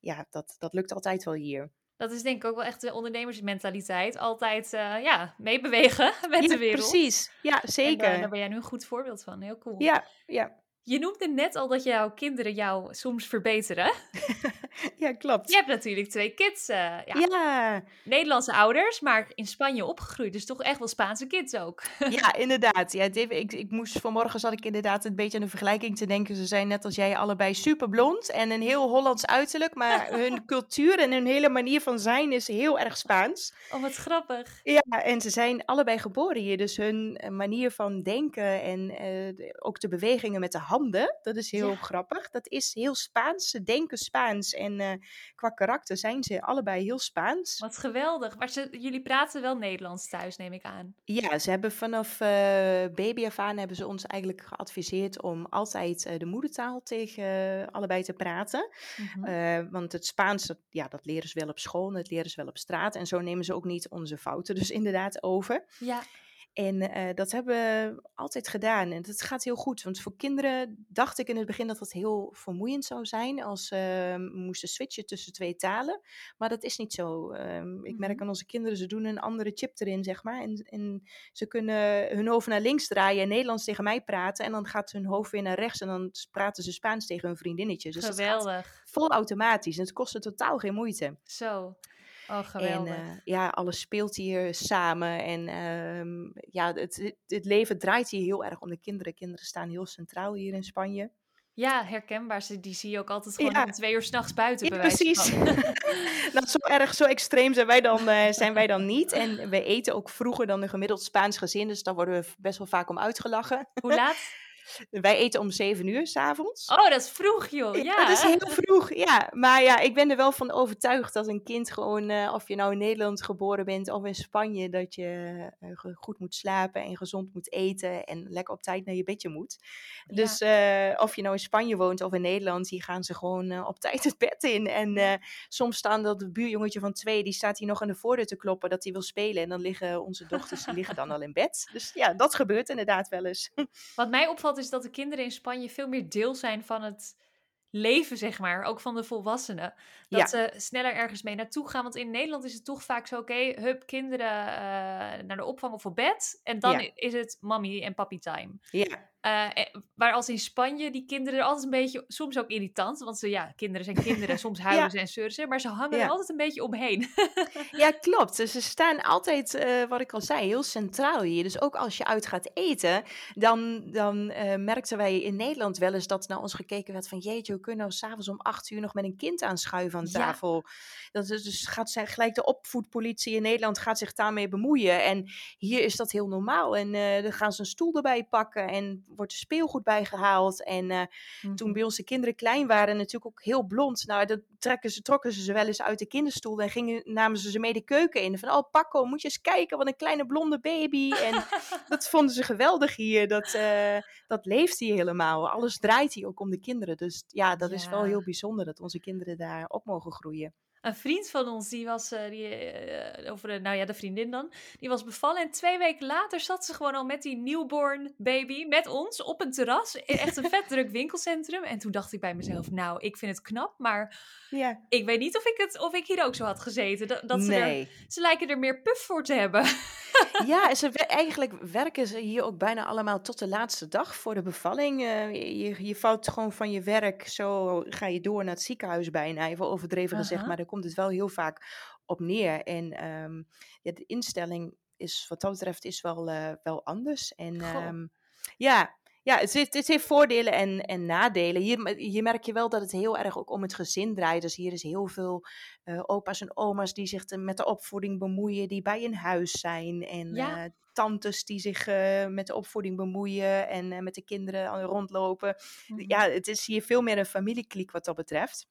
ja, dat, dat lukt altijd wel hier. Dat is denk ik ook wel echt de ondernemersmentaliteit. Altijd eh, ja, meebewegen met ja, de wereld. precies. Ja, En zeker. daar, daar ben jij nu een goed voorbeeld van. Heel cool. Ja, ja. Je noemde net al dat jouw kinderen jou soms verbeteren. ja, klopt. Je hebt natuurlijk twee kids. eh, ja, Ja, Nederlandse ouders, maar in Spanje opgegroeid. Dus toch echt wel Spaanse kids ook. ja, inderdaad. Ja, ik, ik moest vanmorgen zat ik inderdaad een beetje aan de vergelijking te denken. Ze zijn net als jij allebei super blond en een heel Hollands uiterlijk. Maar hun cultuur en hun hele manier van zijn is heel erg Spaans. Oh, wat grappig. Ja, en ze zijn allebei geboren hier. Dus hun eh, manier van denken en eh, ook de bewegingen met de handen, dat is heel Ja. grappig. Dat is heel Spaans. Ze denken Spaans. En eh, qua karakter zijn ze allebei heel Spaans. Wat geweldig. Maar ze, jullie praten wel Nederlands thuis, neem ik aan. Ja, ze hebben vanaf eh, baby af aan hebben ze ons eigenlijk geadviseerd om altijd eh, de moedertaal tegen allebei te praten. Mhm. Want het Spaans, dat, ja, dat leren ze wel op school, dat leren ze wel op straat. En zo nemen ze ook niet onze fouten dus inderdaad over. ja, En eh, dat hebben we altijd gedaan. En dat gaat heel goed. Want voor kinderen dacht ik in het begin dat dat heel vermoeiend zou zijn als ze moesten switchen tussen twee talen. Maar dat is niet zo. Ehm, ik merk Mhm. aan onze kinderen, ze doen een andere chip erin, zeg maar. En, en ze kunnen hun hoofd naar links draaien en Nederlands tegen mij praten. En dan gaat hun hoofd weer naar rechts en dan praten ze Spaans tegen hun vriendinnetjes. Dus dat gaat geweldig. vol automatisch. En het kostte totaal geen moeite. Zo. Oh, En geweldig. eh, ja, alles speelt hier samen. En ehm, ja, het, het, leven draait hier heel erg om de kinderen. Kinderen staan heel centraal hier in Spanje. ja, herkenbaar. Ze, die zie je ook altijd gewoon Ja. om twee uur s'nachts buiten. Ja, bij wijze precies. nou, zo erg, zo extreem zijn wij, dan, eh, zijn wij dan niet. En we eten ook vroeger dan een gemiddeld Spaans gezin. Dus daar worden we best wel vaak om uitgelachen. Hoe laat? Wij eten om zeven uur s'avonds. Oh, dat is vroeg, joh. Ja, dat is heel vroeg, ja. Maar ja, ik ben er wel van overtuigd dat een kind gewoon, eh, of je nou in Nederland geboren bent of in Spanje, dat je eh, goed moet slapen en gezond moet eten en lekker op tijd naar je bedje moet. Ja. Dus eh, of je nou in Spanje woont of in Nederland, hier gaan ze gewoon op tijd het bed in. En soms staan dat buurjongetje van twee, die staat hier nog aan de voordeur te kloppen dat hij wil spelen. En dan liggen onze dochters, die liggen dan al in bed. Dus ja, dat gebeurt inderdaad wel eens. Wat mij opvalt is dat de kinderen in Spanje veel meer deel zijn van het leven, zeg maar. Ook van de volwassenen. Dat Ja. ze sneller ergens mee naartoe gaan. Want in Nederland is het toch vaak zo, oké, hup, kinderen eh, naar de opvang of op bed. En dan Ja. is het mommy en papi time. Ja, Uh, waar als in Spanje die kinderen er altijd een beetje, soms ook irritant, want ze, ja, kinderen zijn kinderen, soms huilen ze en zeuren ze, maar ze hangen er altijd een beetje omheen. ja, klopt. Dus ze staan altijd, uh, wat ik al zei, heel centraal hier. Dus ook als je uit gaat eten, dan, dan merkten wij in Nederland wel eens dat naar ons gekeken werd van, jeetje, hoe kunnen we s'avonds om acht uur nog met een kind aanschuiven aan tafel? Ja. Dat is dus gaat zijn, gelijk de opvoedpolitie in Nederland gaat zich daarmee bemoeien. En hier is dat heel normaal. En uh, dan gaan ze een stoel erbij pakken en wordt er speelgoed bijgehaald. En uh, mm-hmm. toen bij onze kinderen klein waren, natuurlijk ook heel blond. Nou, dat trekken ze, trokken ze ze wel eens uit de kinderstoel en gingen, namen ze ze mee de keuken in. Van, oh Paco, moet je eens kijken, wat een kleine blonde baby. En dat vonden ze geweldig hier. Dat, uh, dat leeft hier helemaal. Alles draait hier ook om de kinderen. Dus ja, dat ja. is wel heel bijzonder dat onze kinderen daar op mogen groeien een vriend van ons, die was, uh, die, uh, over de, nou ja, de vriendin dan, die was bevallen. En twee weken later zat ze gewoon al met die newborn baby met ons op een terras. Echt een vet druk winkelcentrum. En toen dacht ik bij mezelf, nou, ik vind het knap, maar ja. ik weet niet of ik, het, of ik hier ook zo had gezeten. Dat, dat ze, nee. er, ze lijken er meer puff voor te hebben. ja, ze, eigenlijk werken ze hier ook bijna allemaal tot de laatste dag voor de bevalling. Uh, je, je valt gewoon van je werk, zo ga je door naar het ziekenhuis bijna. Even overdreven gezegd, uh -huh. maar komt het wel heel vaak op neer. En um, ja, de instelling is wat dat betreft is wel, uh, wel anders. En um, ja, ja, het heeft, het heeft voordelen en, en nadelen. Hier, hier merk je wel dat het heel erg ook om het gezin draait. Dus hier is heel veel uh, opa's en oma's die zich de, met de opvoeding bemoeien, die bij een huis zijn. En ja. uh, tantes die zich uh, met de opvoeding bemoeien en met de kinderen rondlopen. Mm -hmm. Ja, het is hier veel meer een familiekliek wat dat betreft.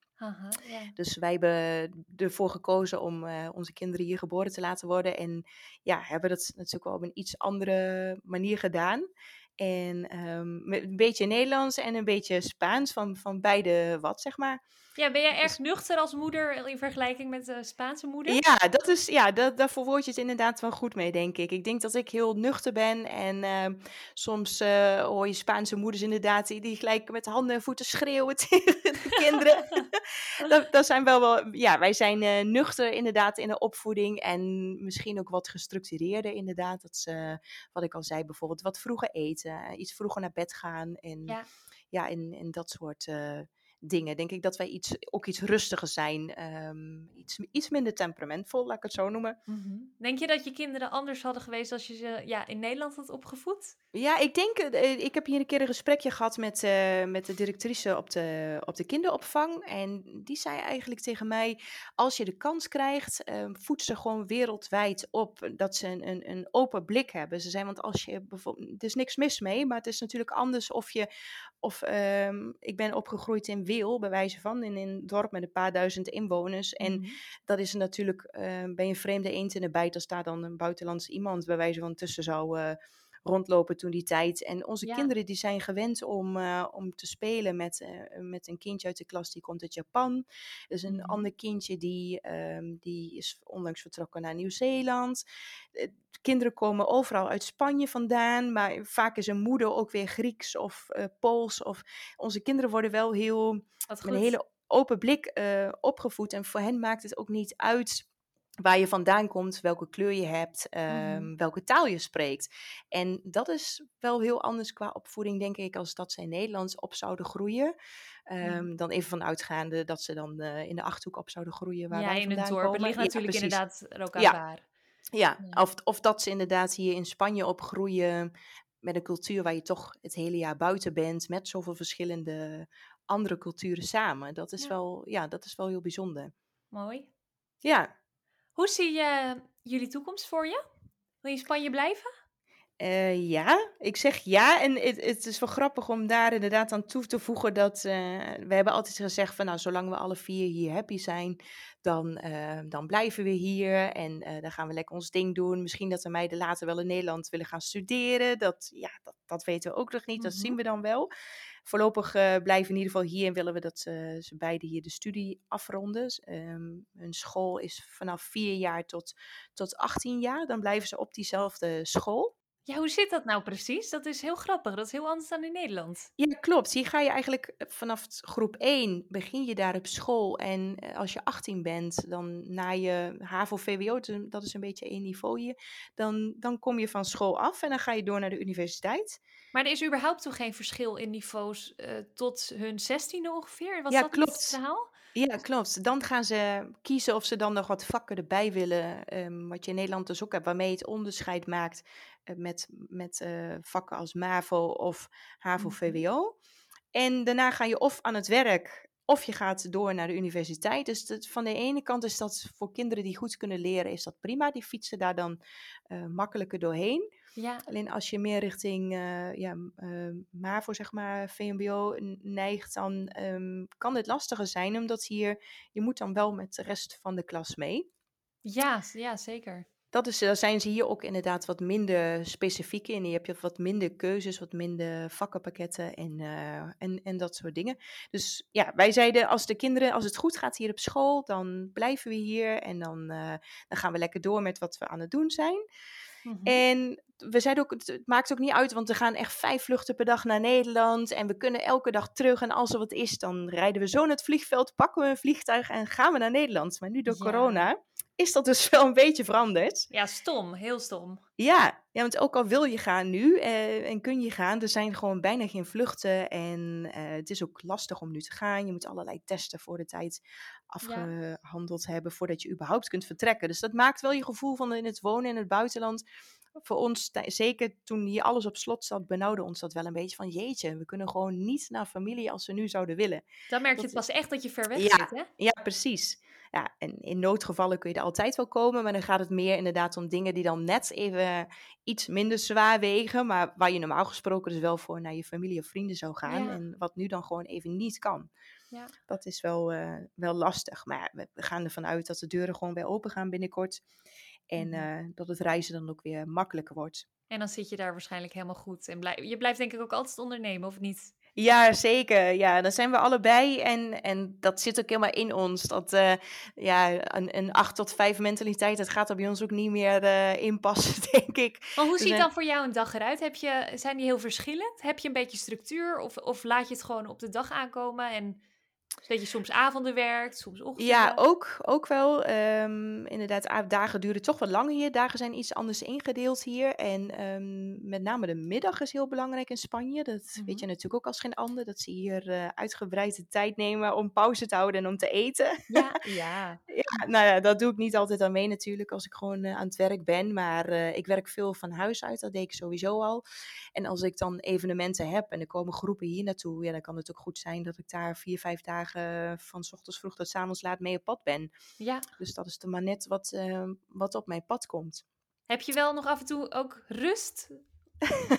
Ja. Dus wij hebben ervoor gekozen om uh, onze kinderen hier geboren te laten worden. En ja, hebben dat natuurlijk wel op een iets andere manier gedaan. En um, een beetje Nederlands en een beetje Spaans, van, van beide wat, zeg maar. Ja, ben jij erg nuchter als moeder in vergelijking met de Spaanse moeder? Ja, dat is, ja dat, daar verwoord je het inderdaad wel goed mee, denk ik. Ik denk dat ik heel nuchter ben en uh, soms uh, hoor je Spaanse moeders inderdaad die gelijk met handen en voeten schreeuwen tegen de kinderen. dat, dat zijn wel wel, ja, wij zijn uh, nuchter inderdaad in de opvoeding en misschien ook wat gestructureerder inderdaad. Dat ze, wat ik al zei, bijvoorbeeld wat vroeger eten, iets vroeger naar bed gaan en ja, ja en, en dat soort dingen. Denk ik dat wij iets, ook iets rustiger zijn. Um, iets, iets minder temperamentvol, laat ik het zo noemen. Mm -hmm. Denk je dat je kinderen anders hadden geweest als je ze ja, in Nederland had opgevoed? Ja, ik denk, uh, ik heb hier een keer een gesprekje gehad met, uh, met de directrice op de, op de kinderopvang. En die zei eigenlijk tegen mij, als je de kans krijgt, uh, voed ze gewoon wereldwijd op. Dat ze een, een, een open blik hebben. Ze zei, want als je bijvoorbeeld, er is niks mis mee, maar het is natuurlijk anders of je, of um, ik ben opgegroeid in Weel, bij wijze van, in, een dorp met een paar duizend inwoners. En mm -hmm. dat is natuurlijk, uh, ben je vreemde eend in de bijt als daar dan een buitenlands iemand bij wijze van tussen zou uh, rondlopen toen die tijd. En onze ja. kinderen die zijn gewend om, uh, om te spelen met, uh, met een kindje uit de klas die komt uit Japan. Dus een mm. ander kindje die, um, die is onlangs vertrokken naar Nieuw-Zeeland. kinderen komen overal uit Spanje vandaan, maar vaak is een moeder ook weer Grieks of uh, Pools. Of onze kinderen worden wel heel met een hele open blik opgevoed. En voor hen maakt het ook niet uit waar je vandaan komt, welke kleur je hebt, um, mm. welke taal je spreekt. En dat is wel heel anders qua opvoeding, denk ik, als dat ze in Nederlands op zouden groeien. Um, mm. Dan even vanuitgaande dat ze dan uh, in de Achterhoek op zouden groeien. Waar ja, wij in het dorp. Komen. Het ligt natuurlijk inderdaad er ook aan ja. waar. Ja, ja. Of, of dat ze inderdaad hier in Spanje opgroeien met een cultuur waar je toch het hele jaar buiten bent, met zoveel verschillende andere culturen samen. Dat is. Wel, ja, dat is wel heel bijzonder. Mooi. Ja, hoe zie je jullie toekomst voor je? Wil je in Spanje blijven? Uh, ja, ik zeg ja. En het, het, is wel grappig om daar inderdaad aan toe te voegen dat uh, we hebben altijd gezegd van nou, zolang we alle vier hier happy zijn, dan, uh, dan blijven we hier en dan gaan we lekker ons ding doen. Misschien dat de meiden later wel in Nederland willen gaan studeren. Dat, ja, dat, dat weten we ook nog niet, dat mm -hmm. zien we dan wel. Voorlopig blijven in ieder geval hier en willen we dat ze beide hier de studie afronden. Um, hun school is vanaf vier jaar tot, tot 18 jaar. Dan blijven ze op diezelfde school. Ja, hoe zit dat nou precies? Dat is heel grappig. Dat is heel anders dan in Nederland. Ja, klopt. Hier ga je eigenlijk eh, vanaf groep 1 begin je daar op school. En eh, als je 18 bent, dan na je HAVO-VWO, dat is een beetje één niveau hier, dan, dan kom je van school af en dan ga je door naar de universiteit. Maar er is überhaupt toch geen verschil in niveaus uh, tot hun 16e ongeveer? Was ja, dat klopt. het verhaal? Ja, klopt. Dan gaan ze kiezen of ze dan nog wat vakken erbij willen. Um, wat je in Nederland dus ook hebt, waarmee je het onderscheid maakt uh, met, met uh, vakken als MAVO of HAVO-VWO. Mhm. En daarna ga je of aan het werk of je gaat door naar de universiteit. Dus dat, van de ene kant is dat voor kinderen die goed kunnen leren, is dat prima. Die fietsen daar dan uh, makkelijker doorheen. Ja. Alleen als je meer richting uh, ja, uh, MAVO, zeg maar, VMBO neigt, dan um, kan het lastiger zijn. Omdat hier, je moet dan wel met de rest van de klas mee. Ja, ja zeker. Dat is, daar zijn ze hier ook inderdaad wat minder specifiek in. Je hebt wat minder keuzes, wat minder vakkenpakketten en, uh, en, en dat soort dingen. Dus ja, wij zeiden als de kinderen, als het goed gaat hier op school, dan blijven we hier en dan, dan gaan we lekker door met wat we aan het doen zijn. -hmm. En we zeiden ook, het maakt ook niet uit, want we gaan echt vijf vluchten per dag naar Nederland. En we kunnen elke dag terug. En als er wat is, dan rijden we zo naar het vliegveld, pakken we een vliegtuig en gaan we naar Nederland. Maar nu door ja. corona is dat dus wel een beetje veranderd. Ja, stom. Heel stom. Ja, ja want ook al wil je gaan nu eh, en kun je gaan, er zijn gewoon bijna geen vluchten. En eh, het is ook lastig om nu te gaan. Je moet allerlei testen voor de tijd afgehandeld ja. hebben voordat je überhaupt kunt vertrekken. Dus dat maakt wel je gevoel van in het wonen in het buitenland voor ons, zeker toen hier alles op slot zat, benauwde ons dat wel een beetje van jeetje, we kunnen gewoon niet naar familie als we nu zouden willen. Dan merk je dat, het pas echt dat je ver weg ja, zit, hè? Ja, precies. Ja, en in noodgevallen kun je er altijd wel komen, maar dan gaat het meer inderdaad om dingen die dan net even iets minder zwaar wegen, maar waar je normaal gesproken dus wel voor naar je familie of vrienden zou gaan. Ja. En wat nu dan gewoon even niet kan. Ja. Dat is wel, uh, wel lastig. Maar we gaan ervan uit dat de deuren gewoon weer open gaan binnenkort. En uh, dat het reizen dan ook weer makkelijker wordt. En dan zit je daar waarschijnlijk helemaal goed. En blijf, je blijft denk ik ook altijd ondernemen, of niet? Ja, zeker. Ja, dan zijn we allebei. En, en dat zit ook helemaal in ons. Dat uh, ja, een, een 8 tot 5 mentaliteit, dat gaat er bij ons ook niet meer uh, inpassen, denk ik. Maar hoe dus, ziet dan voor jou een dag eruit? Heb je, zijn die heel verschillend? Heb je een beetje structuur? Of, of laat je het gewoon op de dag aankomen en dat je soms avonden werkt, soms ochtenden? Ja, ook, ook wel. Um, inderdaad, dagen duren toch wat langer hier. Dagen zijn iets anders ingedeeld hier. En um, met name de middag is heel belangrijk in Spanje. Dat mm -hmm. weet je natuurlijk ook als geen ander. Dat ze hier uh, uitgebreid de tijd nemen om pauze te houden en om te eten. Ja, ja. ja nou ja, dat doe ik niet altijd aan mee natuurlijk als ik gewoon uh, aan het werk ben. Maar uh, ik werk veel van huis uit. Dat deed ik sowieso al. En als ik dan evenementen heb en er komen groepen hier naartoe. Ja, dan kan het ook goed zijn dat ik daar vier, vijf dagen van s ochtends vroeg tot s avonds laat mee op pad ben. Ja. Dus dat is er maar net wat, uh, wat op mijn pad komt. Heb je wel nog af en toe ook rust?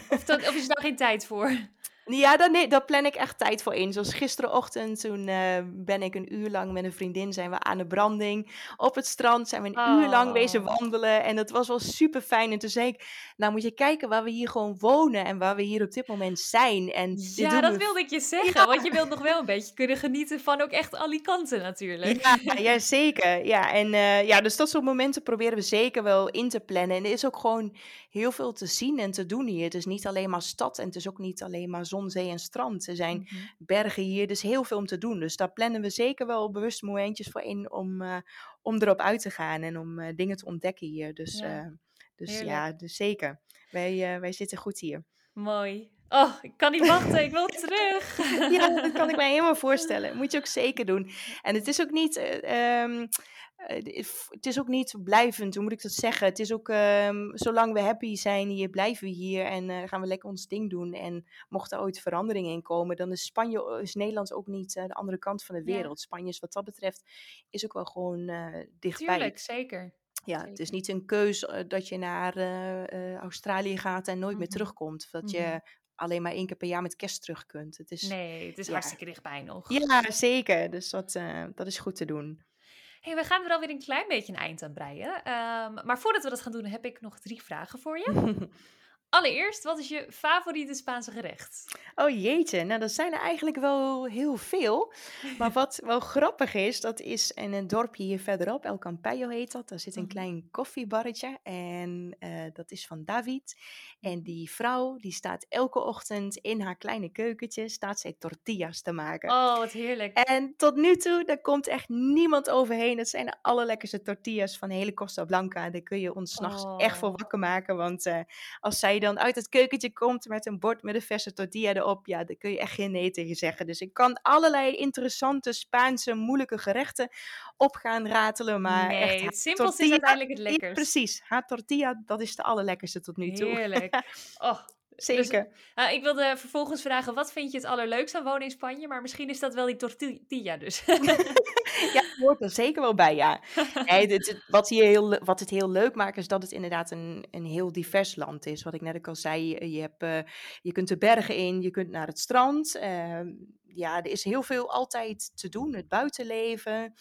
of, dat, of is daar geen tijd voor? Ja, daar, nee, daar plan ik echt tijd voor in. Zoals gisterenochtend, toen uh, ben ik een uur lang met een vriendin, zijn we aan de branding. Op het strand zijn we een oh. uur lang wezen wandelen. En dat was wel super fijn. En toen zei ik, nou moet je kijken waar we hier gewoon wonen en waar we hier op dit moment zijn. En ja, dat we... wilde ik je zeggen. Ja. Want je wilt nog wel een beetje kunnen genieten van ook echt Alicante natuurlijk. Ja, ja zeker. Ja, en uh, ja, dus dat soort momenten proberen we zeker wel in te plannen. En er is ook gewoon heel veel te zien en te doen hier. Het is niet alleen maar stad en het is ook niet alleen maar zon, zee en strand. Er zijn mm-hmm. bergen hier, dus heel veel om te doen. Dus daar plannen we zeker wel bewust momentjes voor in om, uh, om erop uit te gaan en om uh, dingen te ontdekken hier. Dus ja, uh, dus, ja, dus zeker. Wij, wij zitten goed hier. Mooi. Oh, ik kan niet wachten. Ik wil terug. ja, dat kan ik mij helemaal voorstellen. Moet je ook zeker doen. En het is ook niet. Um, het is ook niet blijvend, hoe moet ik dat zeggen? Het is ook, um, zolang we happy zijn hier, blijven we hier en uh, gaan we lekker ons ding doen. En mocht er ooit veranderingen in komen, dan is Spanje, is Nederland ook niet uh, de andere kant van de wereld. Ja. Spanje is wat dat betreft, is ook wel gewoon dichtbij. Tuurlijk, zeker. Ja, zeker. het is niet een keus dat je naar Australië gaat en nooit mm -hmm. meer terugkomt. Dat mm -hmm. je alleen maar één keer per jaar met kerst terug kunt. Het is, nee, het is ja. hartstikke dichtbij nog. Ja, zeker. Dus dat, uh, dat is goed te doen. Hey, we gaan er alweer een klein beetje een eind aan breien. Um, maar voordat we dat gaan doen, heb ik nog drie vragen voor je. allereerst, wat is je favoriete Spaanse gerecht? Oh jeetje, nou dat zijn er eigenlijk wel heel veel. Maar wat wel grappig is, dat is in een dorpje hier verderop, El Campello heet dat. Daar zit een Mhm. klein koffiebarretje en eh, dat is van David. En die vrouw, die staat elke ochtend in haar kleine keukentje, staat zij tortillas te maken. Oh, wat heerlijk. En tot nu toe, daar komt echt niemand overheen. Het zijn de allerlekkerste tortillas van hele Costa Blanca. Daar kun je ons 's nachts echt voor Oh. wakker maken. Want eh, als zij dan uit het keukentje komt met een bord met een verse tortilla erop, ja, daar kun je echt geen nee tegen zeggen. Dus ik kan allerlei interessante Spaanse moeilijke gerechten op gaan ratelen. Maar nee, echt, het simpelste is uiteindelijk het lekkerst. precies. Haar tortilla, dat is de allerlekkerste tot nu toe. Heerlijk. Oh, dus, Zeker. ah, ik wilde vervolgens vragen, wat vind je het allerleukste aan wonen in Spanje? Maar misschien is dat wel die tortilla dus. Ja, dat hoort er zeker wel bij, ja. Nee, wat, hier heel, wat het heel leuk maakt, is dat het inderdaad een, een heel divers land is. Wat ik net ook al zei, eh, je, hebt, eh, je kunt de bergen in, je kunt naar het strand. ehm, ja, er is heel veel altijd te doen, het buitenleven.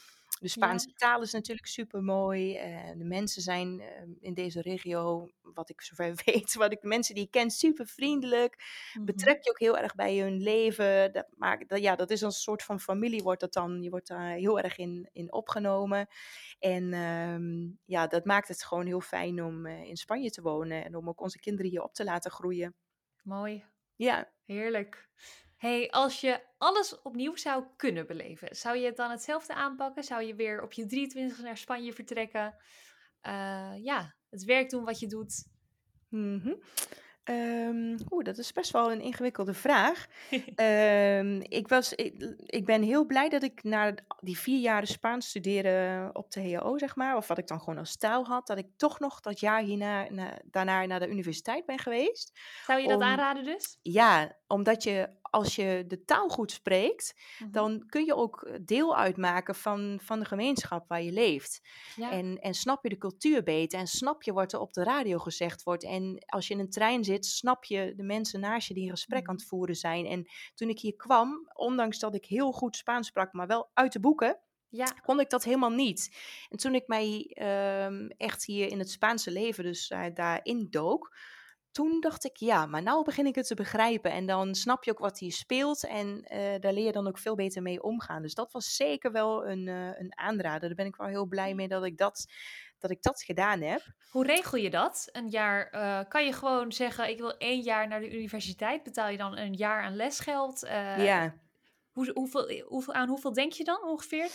De Spaanse taal is natuurlijk super mooi. de mensen zijn eh, in deze regio, wat ik zover weet, wat ik, de mensen die ik ken, super vriendelijk Mhm. betrek je ook heel erg bij hun leven. Dat, maakt, dat, ja, dat is een soort van familie wordt dat dan. Je wordt daar heel erg in, in opgenomen. En ehm, ja, dat maakt het gewoon heel fijn om eh, in Spanje te wonen. En om ook onze kinderen hier op te laten groeien. Mooi, Ja, heerlijk. Hey, als je alles opnieuw zou kunnen beleven, zou je het dan hetzelfde aanpakken? Zou je weer op je 23 naar Spanje vertrekken? Eh, ja, het werk doen wat je doet. Ehm, Oeh, dat is best wel een ingewikkelde vraag. Ehm, ik, was, ik, ik ben heel blij dat ik na die vier jaren Spaans studeren op de HAO, zeg maar, of wat ik dan gewoon als taal had, dat ik toch nog dat jaar hierna, na, daarna naar de universiteit ben geweest. Zou je dat Om- aanraden dus? Ja, omdat je als je de taal goed spreekt, Mhm. dan kun je ook eh, deel uitmaken van, van de gemeenschap waar je leeft. Ja. En, en snap je de cultuur beter en snap je wat er op de radio gezegd wordt. En als je in een trein zit, snap je de mensen naast je die een gesprek Mhm. aan het voeren zijn. En toen ik hier kwam, ondanks dat ik heel goed Spaans sprak, maar wel uit de boeken, ja. kon ik dat helemaal niet. En toen ik mij ehm, echt hier in het Spaanse leven dus eh, daarin dook, toen dacht ik, ja, maar nou begin ik het te begrijpen. En dan snap je ook wat hier speelt en eh, daar leer je dan ook veel beter mee omgaan. Dus dat was zeker wel een, eh, een aanrader. Daar ben ik wel heel blij mee dat ik dat, dat, ik dat gedaan heb. Hoe regel je dat? Een jaar, eh, kan je gewoon zeggen, ik wil één jaar naar de universiteit. Betaal je dan een jaar aan lesgeld? Ja. hoe, hoeveel, hoeveel, aan hoeveel denk je dan ongeveer?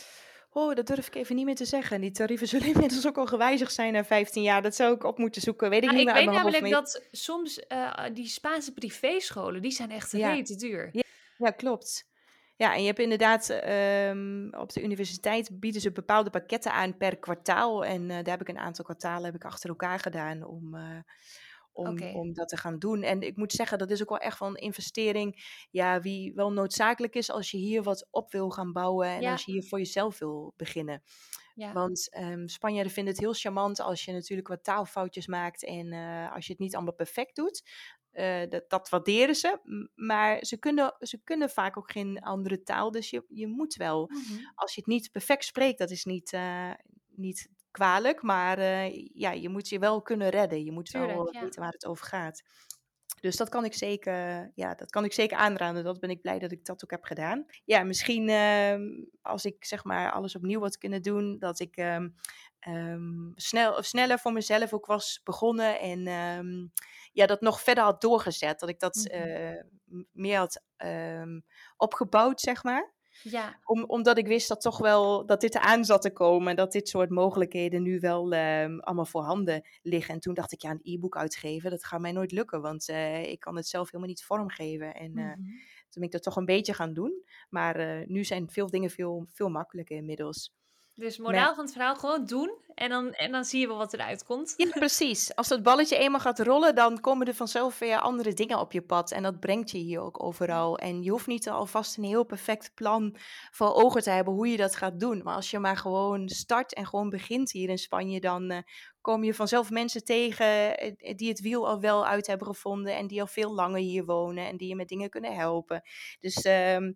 Oh, dat durf ik even niet meer te zeggen. Die tarieven zullen inmiddels ook al gewijzigd zijn na 15 jaar. Dat zou ik op moeten zoeken. Weet ik Nou, niet ik weet namelijk dat soms eh, die Spaanse privéscholen, die zijn echt Ja. rete duur. Ja. Ja, klopt. Ja, en je hebt inderdaad ehm, op de universiteit bieden ze bepaalde pakketten aan per kwartaal. En eh, daar heb ik een aantal kwartalen heb ik achter elkaar gedaan om, eh, om, dat te gaan doen. En ik moet zeggen, dat is ook wel echt een investering. Ja, wie wel noodzakelijk is als je hier wat op wil gaan bouwen. En Ja. als je hier voor jezelf wil beginnen. Ja. Want ehm Spanjaarden vinden het heel charmant als je natuurlijk wat taalfoutjes maakt en eh, als je het niet allemaal perfect doet. Eh, dat, dat waarderen ze, maar ze kunnen, ze kunnen vaak ook geen andere taal. Dus je, je moet wel, Mhm. als je het niet perfect spreekt, dat is niet, eh, niet kwalijk, maar eh, ja, je moet je wel kunnen redden. Je moet wel ja. weten waar het over gaat. Dus dat kan ik zeker, ja, dat kan ik zeker aanraden. Dat ben ik blij dat ik dat ook heb gedaan. Ja, misschien ehm, als ik zeg maar alles opnieuw had kunnen doen, dat ik ehm, ehm, snel, of sneller voor mezelf ook was begonnen en ja, dat nog verder had doorgezet. Dat ik dat Mhm. eh, meer had opgebouwd, zeg maar. Ja, Om, omdat ik wist dat toch wel dat dit eraan zat te komen. Dat dit soort mogelijkheden nu wel ehm, allemaal voorhanden liggen. En toen dacht ik, ja, een e-book uitgeven, dat gaat mij nooit lukken. Want eh, ik kan het zelf helemaal niet vormgeven. En eh, mhm. toen ben ik dat toch een beetje gaan doen. Maar eh, nu zijn veel dingen veel, veel makkelijker inmiddels. Dus moraal van het verhaal, gewoon doen en dan, en dan zie je wel wat eruit komt. Ja, precies. Als dat balletje eenmaal gaat rollen, dan komen er vanzelf weer andere dingen op je pad. En dat brengt je hier ook overal. En je hoeft niet alvast een heel perfect plan voor ogen te hebben hoe je dat gaat doen. Maar als je maar gewoon start en gewoon begint hier in Spanje, dan eh, kom je vanzelf mensen tegen eh, die het wiel al wel uit hebben gevonden en die al veel langer hier wonen en die je met dingen kunnen helpen. Dus ehm,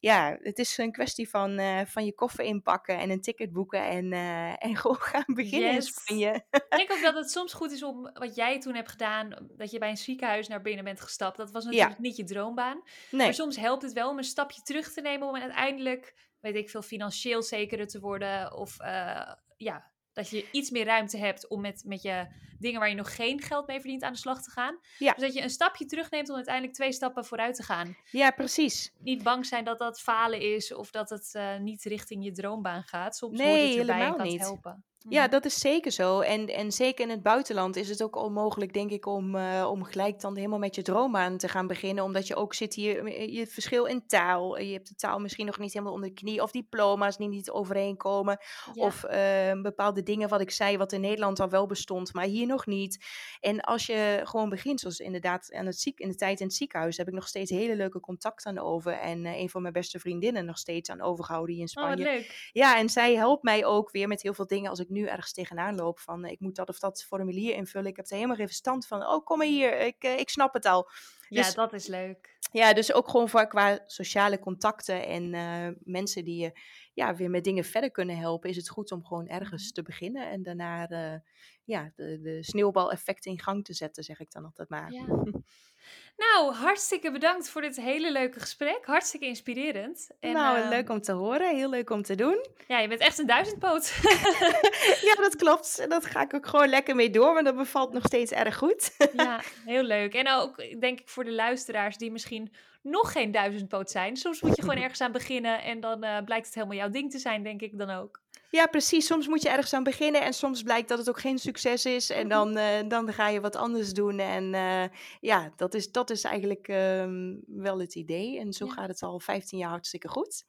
ja, het is een kwestie van, uh, van je koffer inpakken en een ticket boeken en, uh, en gewoon gaan beginnen yes. in Spanje. Ik denk ook dat het soms goed is om wat jij toen hebt gedaan, dat je bij een ziekenhuis naar binnen bent gestapt. Dat was natuurlijk ja. niet je droombaan. Nee. Maar soms helpt het wel om een stapje terug te nemen om uiteindelijk, weet ik veel, financieel zekerder te worden. Of uh, ja, dat je iets meer ruimte hebt om met, met je dingen waar je nog geen geld mee verdient aan de slag te gaan. Ja. Dus dat je een stapje terugneemt om uiteindelijk twee stappen vooruit te gaan. Ja, precies. Niet bang zijn dat dat falen is of dat het uh, niet richting je droombaan gaat. Soms nee, het erbij helemaal en kan niet. helpen. Ja, mm. dat is zeker zo. En, en zeker in het buitenland is het ook onmogelijk, denk ik, om, uh, om gelijk dan helemaal met je droombaan te gaan beginnen. Omdat je ook zit hier, je verschil in taal. Je hebt de taal misschien nog niet helemaal onder de knie. Of diploma's die niet overeenkomen. Ja. Of uh, bepaalde dingen wat ik zei, wat in Nederland al wel bestond, maar hier nog niet. En als je gewoon begint, zoals inderdaad aan het ziek, in de tijd in het ziekenhuis, heb ik nog steeds hele leuke contacten aan over. En uh, een van mijn beste vriendinnen nog steeds aan overgehouden hier in Oh, Spanje. wat leuk. Ja, en zij helpt mij ook weer met heel veel dingen als ik nu ergens tegenaan loop van eh, ik moet dat of dat formulier invullen. Ik heb er helemaal geen verstand van. Oh, kom maar hier, ik, eh, ik snap het al. Ja, Dus- dat is leuk. Ja, dus ook gewoon voor, qua sociale contacten en eh, mensen die je ja, weer met dingen verder kunnen helpen, is het goed om gewoon ergens te beginnen en daarna ja, de, de sneeuwbaleffect in gang te zetten, zeg ik dan altijd maar. Ja. Nou, hartstikke bedankt voor dit hele leuke gesprek. Hartstikke inspirerend. En, nou, ehm, leuk om te horen, heel leuk om te doen. Ja, je bent echt een duizendpoot. ja, dat klopt. Dat ga ik ook gewoon lekker mee door, want dat bevalt nog steeds erg goed. ja, heel leuk. En ook denk ik voor de luisteraars die misschien nog geen duizendpoot zijn. Soms moet je gewoon ergens aan beginnen en dan eh, blijkt het helemaal jouw ding te zijn, denk ik dan ook. Ja, precies. Soms moet je ergens aan beginnen en soms blijkt dat het ook geen succes is. En dan, eh, dan ga je wat anders doen. En eh, ja, dat is, dat is eigenlijk ehm, wel het idee. En zo Ja. gaat het al 15 jaar hartstikke goed.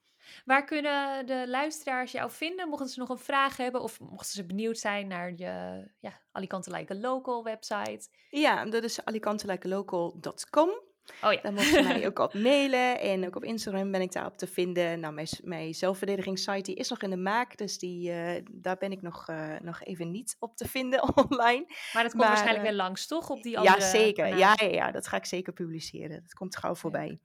Waar kunnen de luisteraars jou vinden? Mochten ze nog een vraag hebben of mochten ze benieuwd zijn naar je ja, Alicante Like a Local website? Ja, dat is alicantelikelocal.com. Oh ja. Daar mogen ze mij ook op mailen. En ook op Instagram ben ik daarop te vinden. Nou, mijn, mijn zelfverdedigingssite die is nog in de maak. Dus die, eh, daar ben ik nog, eh, nog even niet op te vinden online. Maar dat komt Maar, waarschijnlijk eh, weer langs, toch? Op die Ja, andere zeker. kanalen. Ja, ja, ja, dat ga ik zeker publiceren. Dat komt gauw voorbij.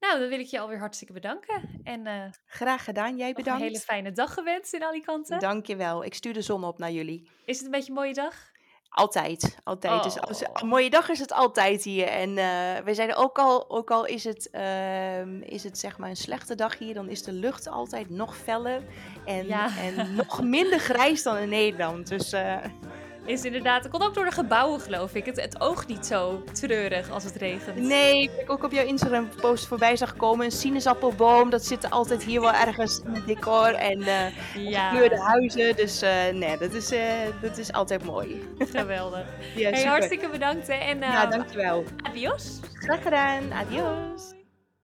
Nou, dan wil ik je alweer hartstikke bedanken. En Graag gedaan. Jij nog een bedankt. hele fijne dag gewenst in Alicante. Dankjewel. Ik stuur de zon op naar jullie. Is het een beetje een mooie dag? Altijd, altijd. Dus als, Oh. een mooie dag is het altijd hier. En eh we zijn ook al, ook al is het, ehm, is het zeg maar een slechte dag hier, dan is de lucht altijd nog feller en, Ja. en nog minder grijs dan in Nederland. Dus eh, Is inderdaad, het komt ook door de gebouwen, geloof ik. Het, het oogt niet zo treurig als het regent. nee, ik ook op jouw Instagram post voorbij zag komen, een sinaasappelboom, dat zit altijd hier wel ergens in het decor. En Ja, gekleurde huizen, dus eh, nee, dat is, eh, dat is altijd mooi. geweldig. Ja, Hey, super. hartstikke bedankt hè. en Ja, dankjewel. adios. Graag gedaan. Adios.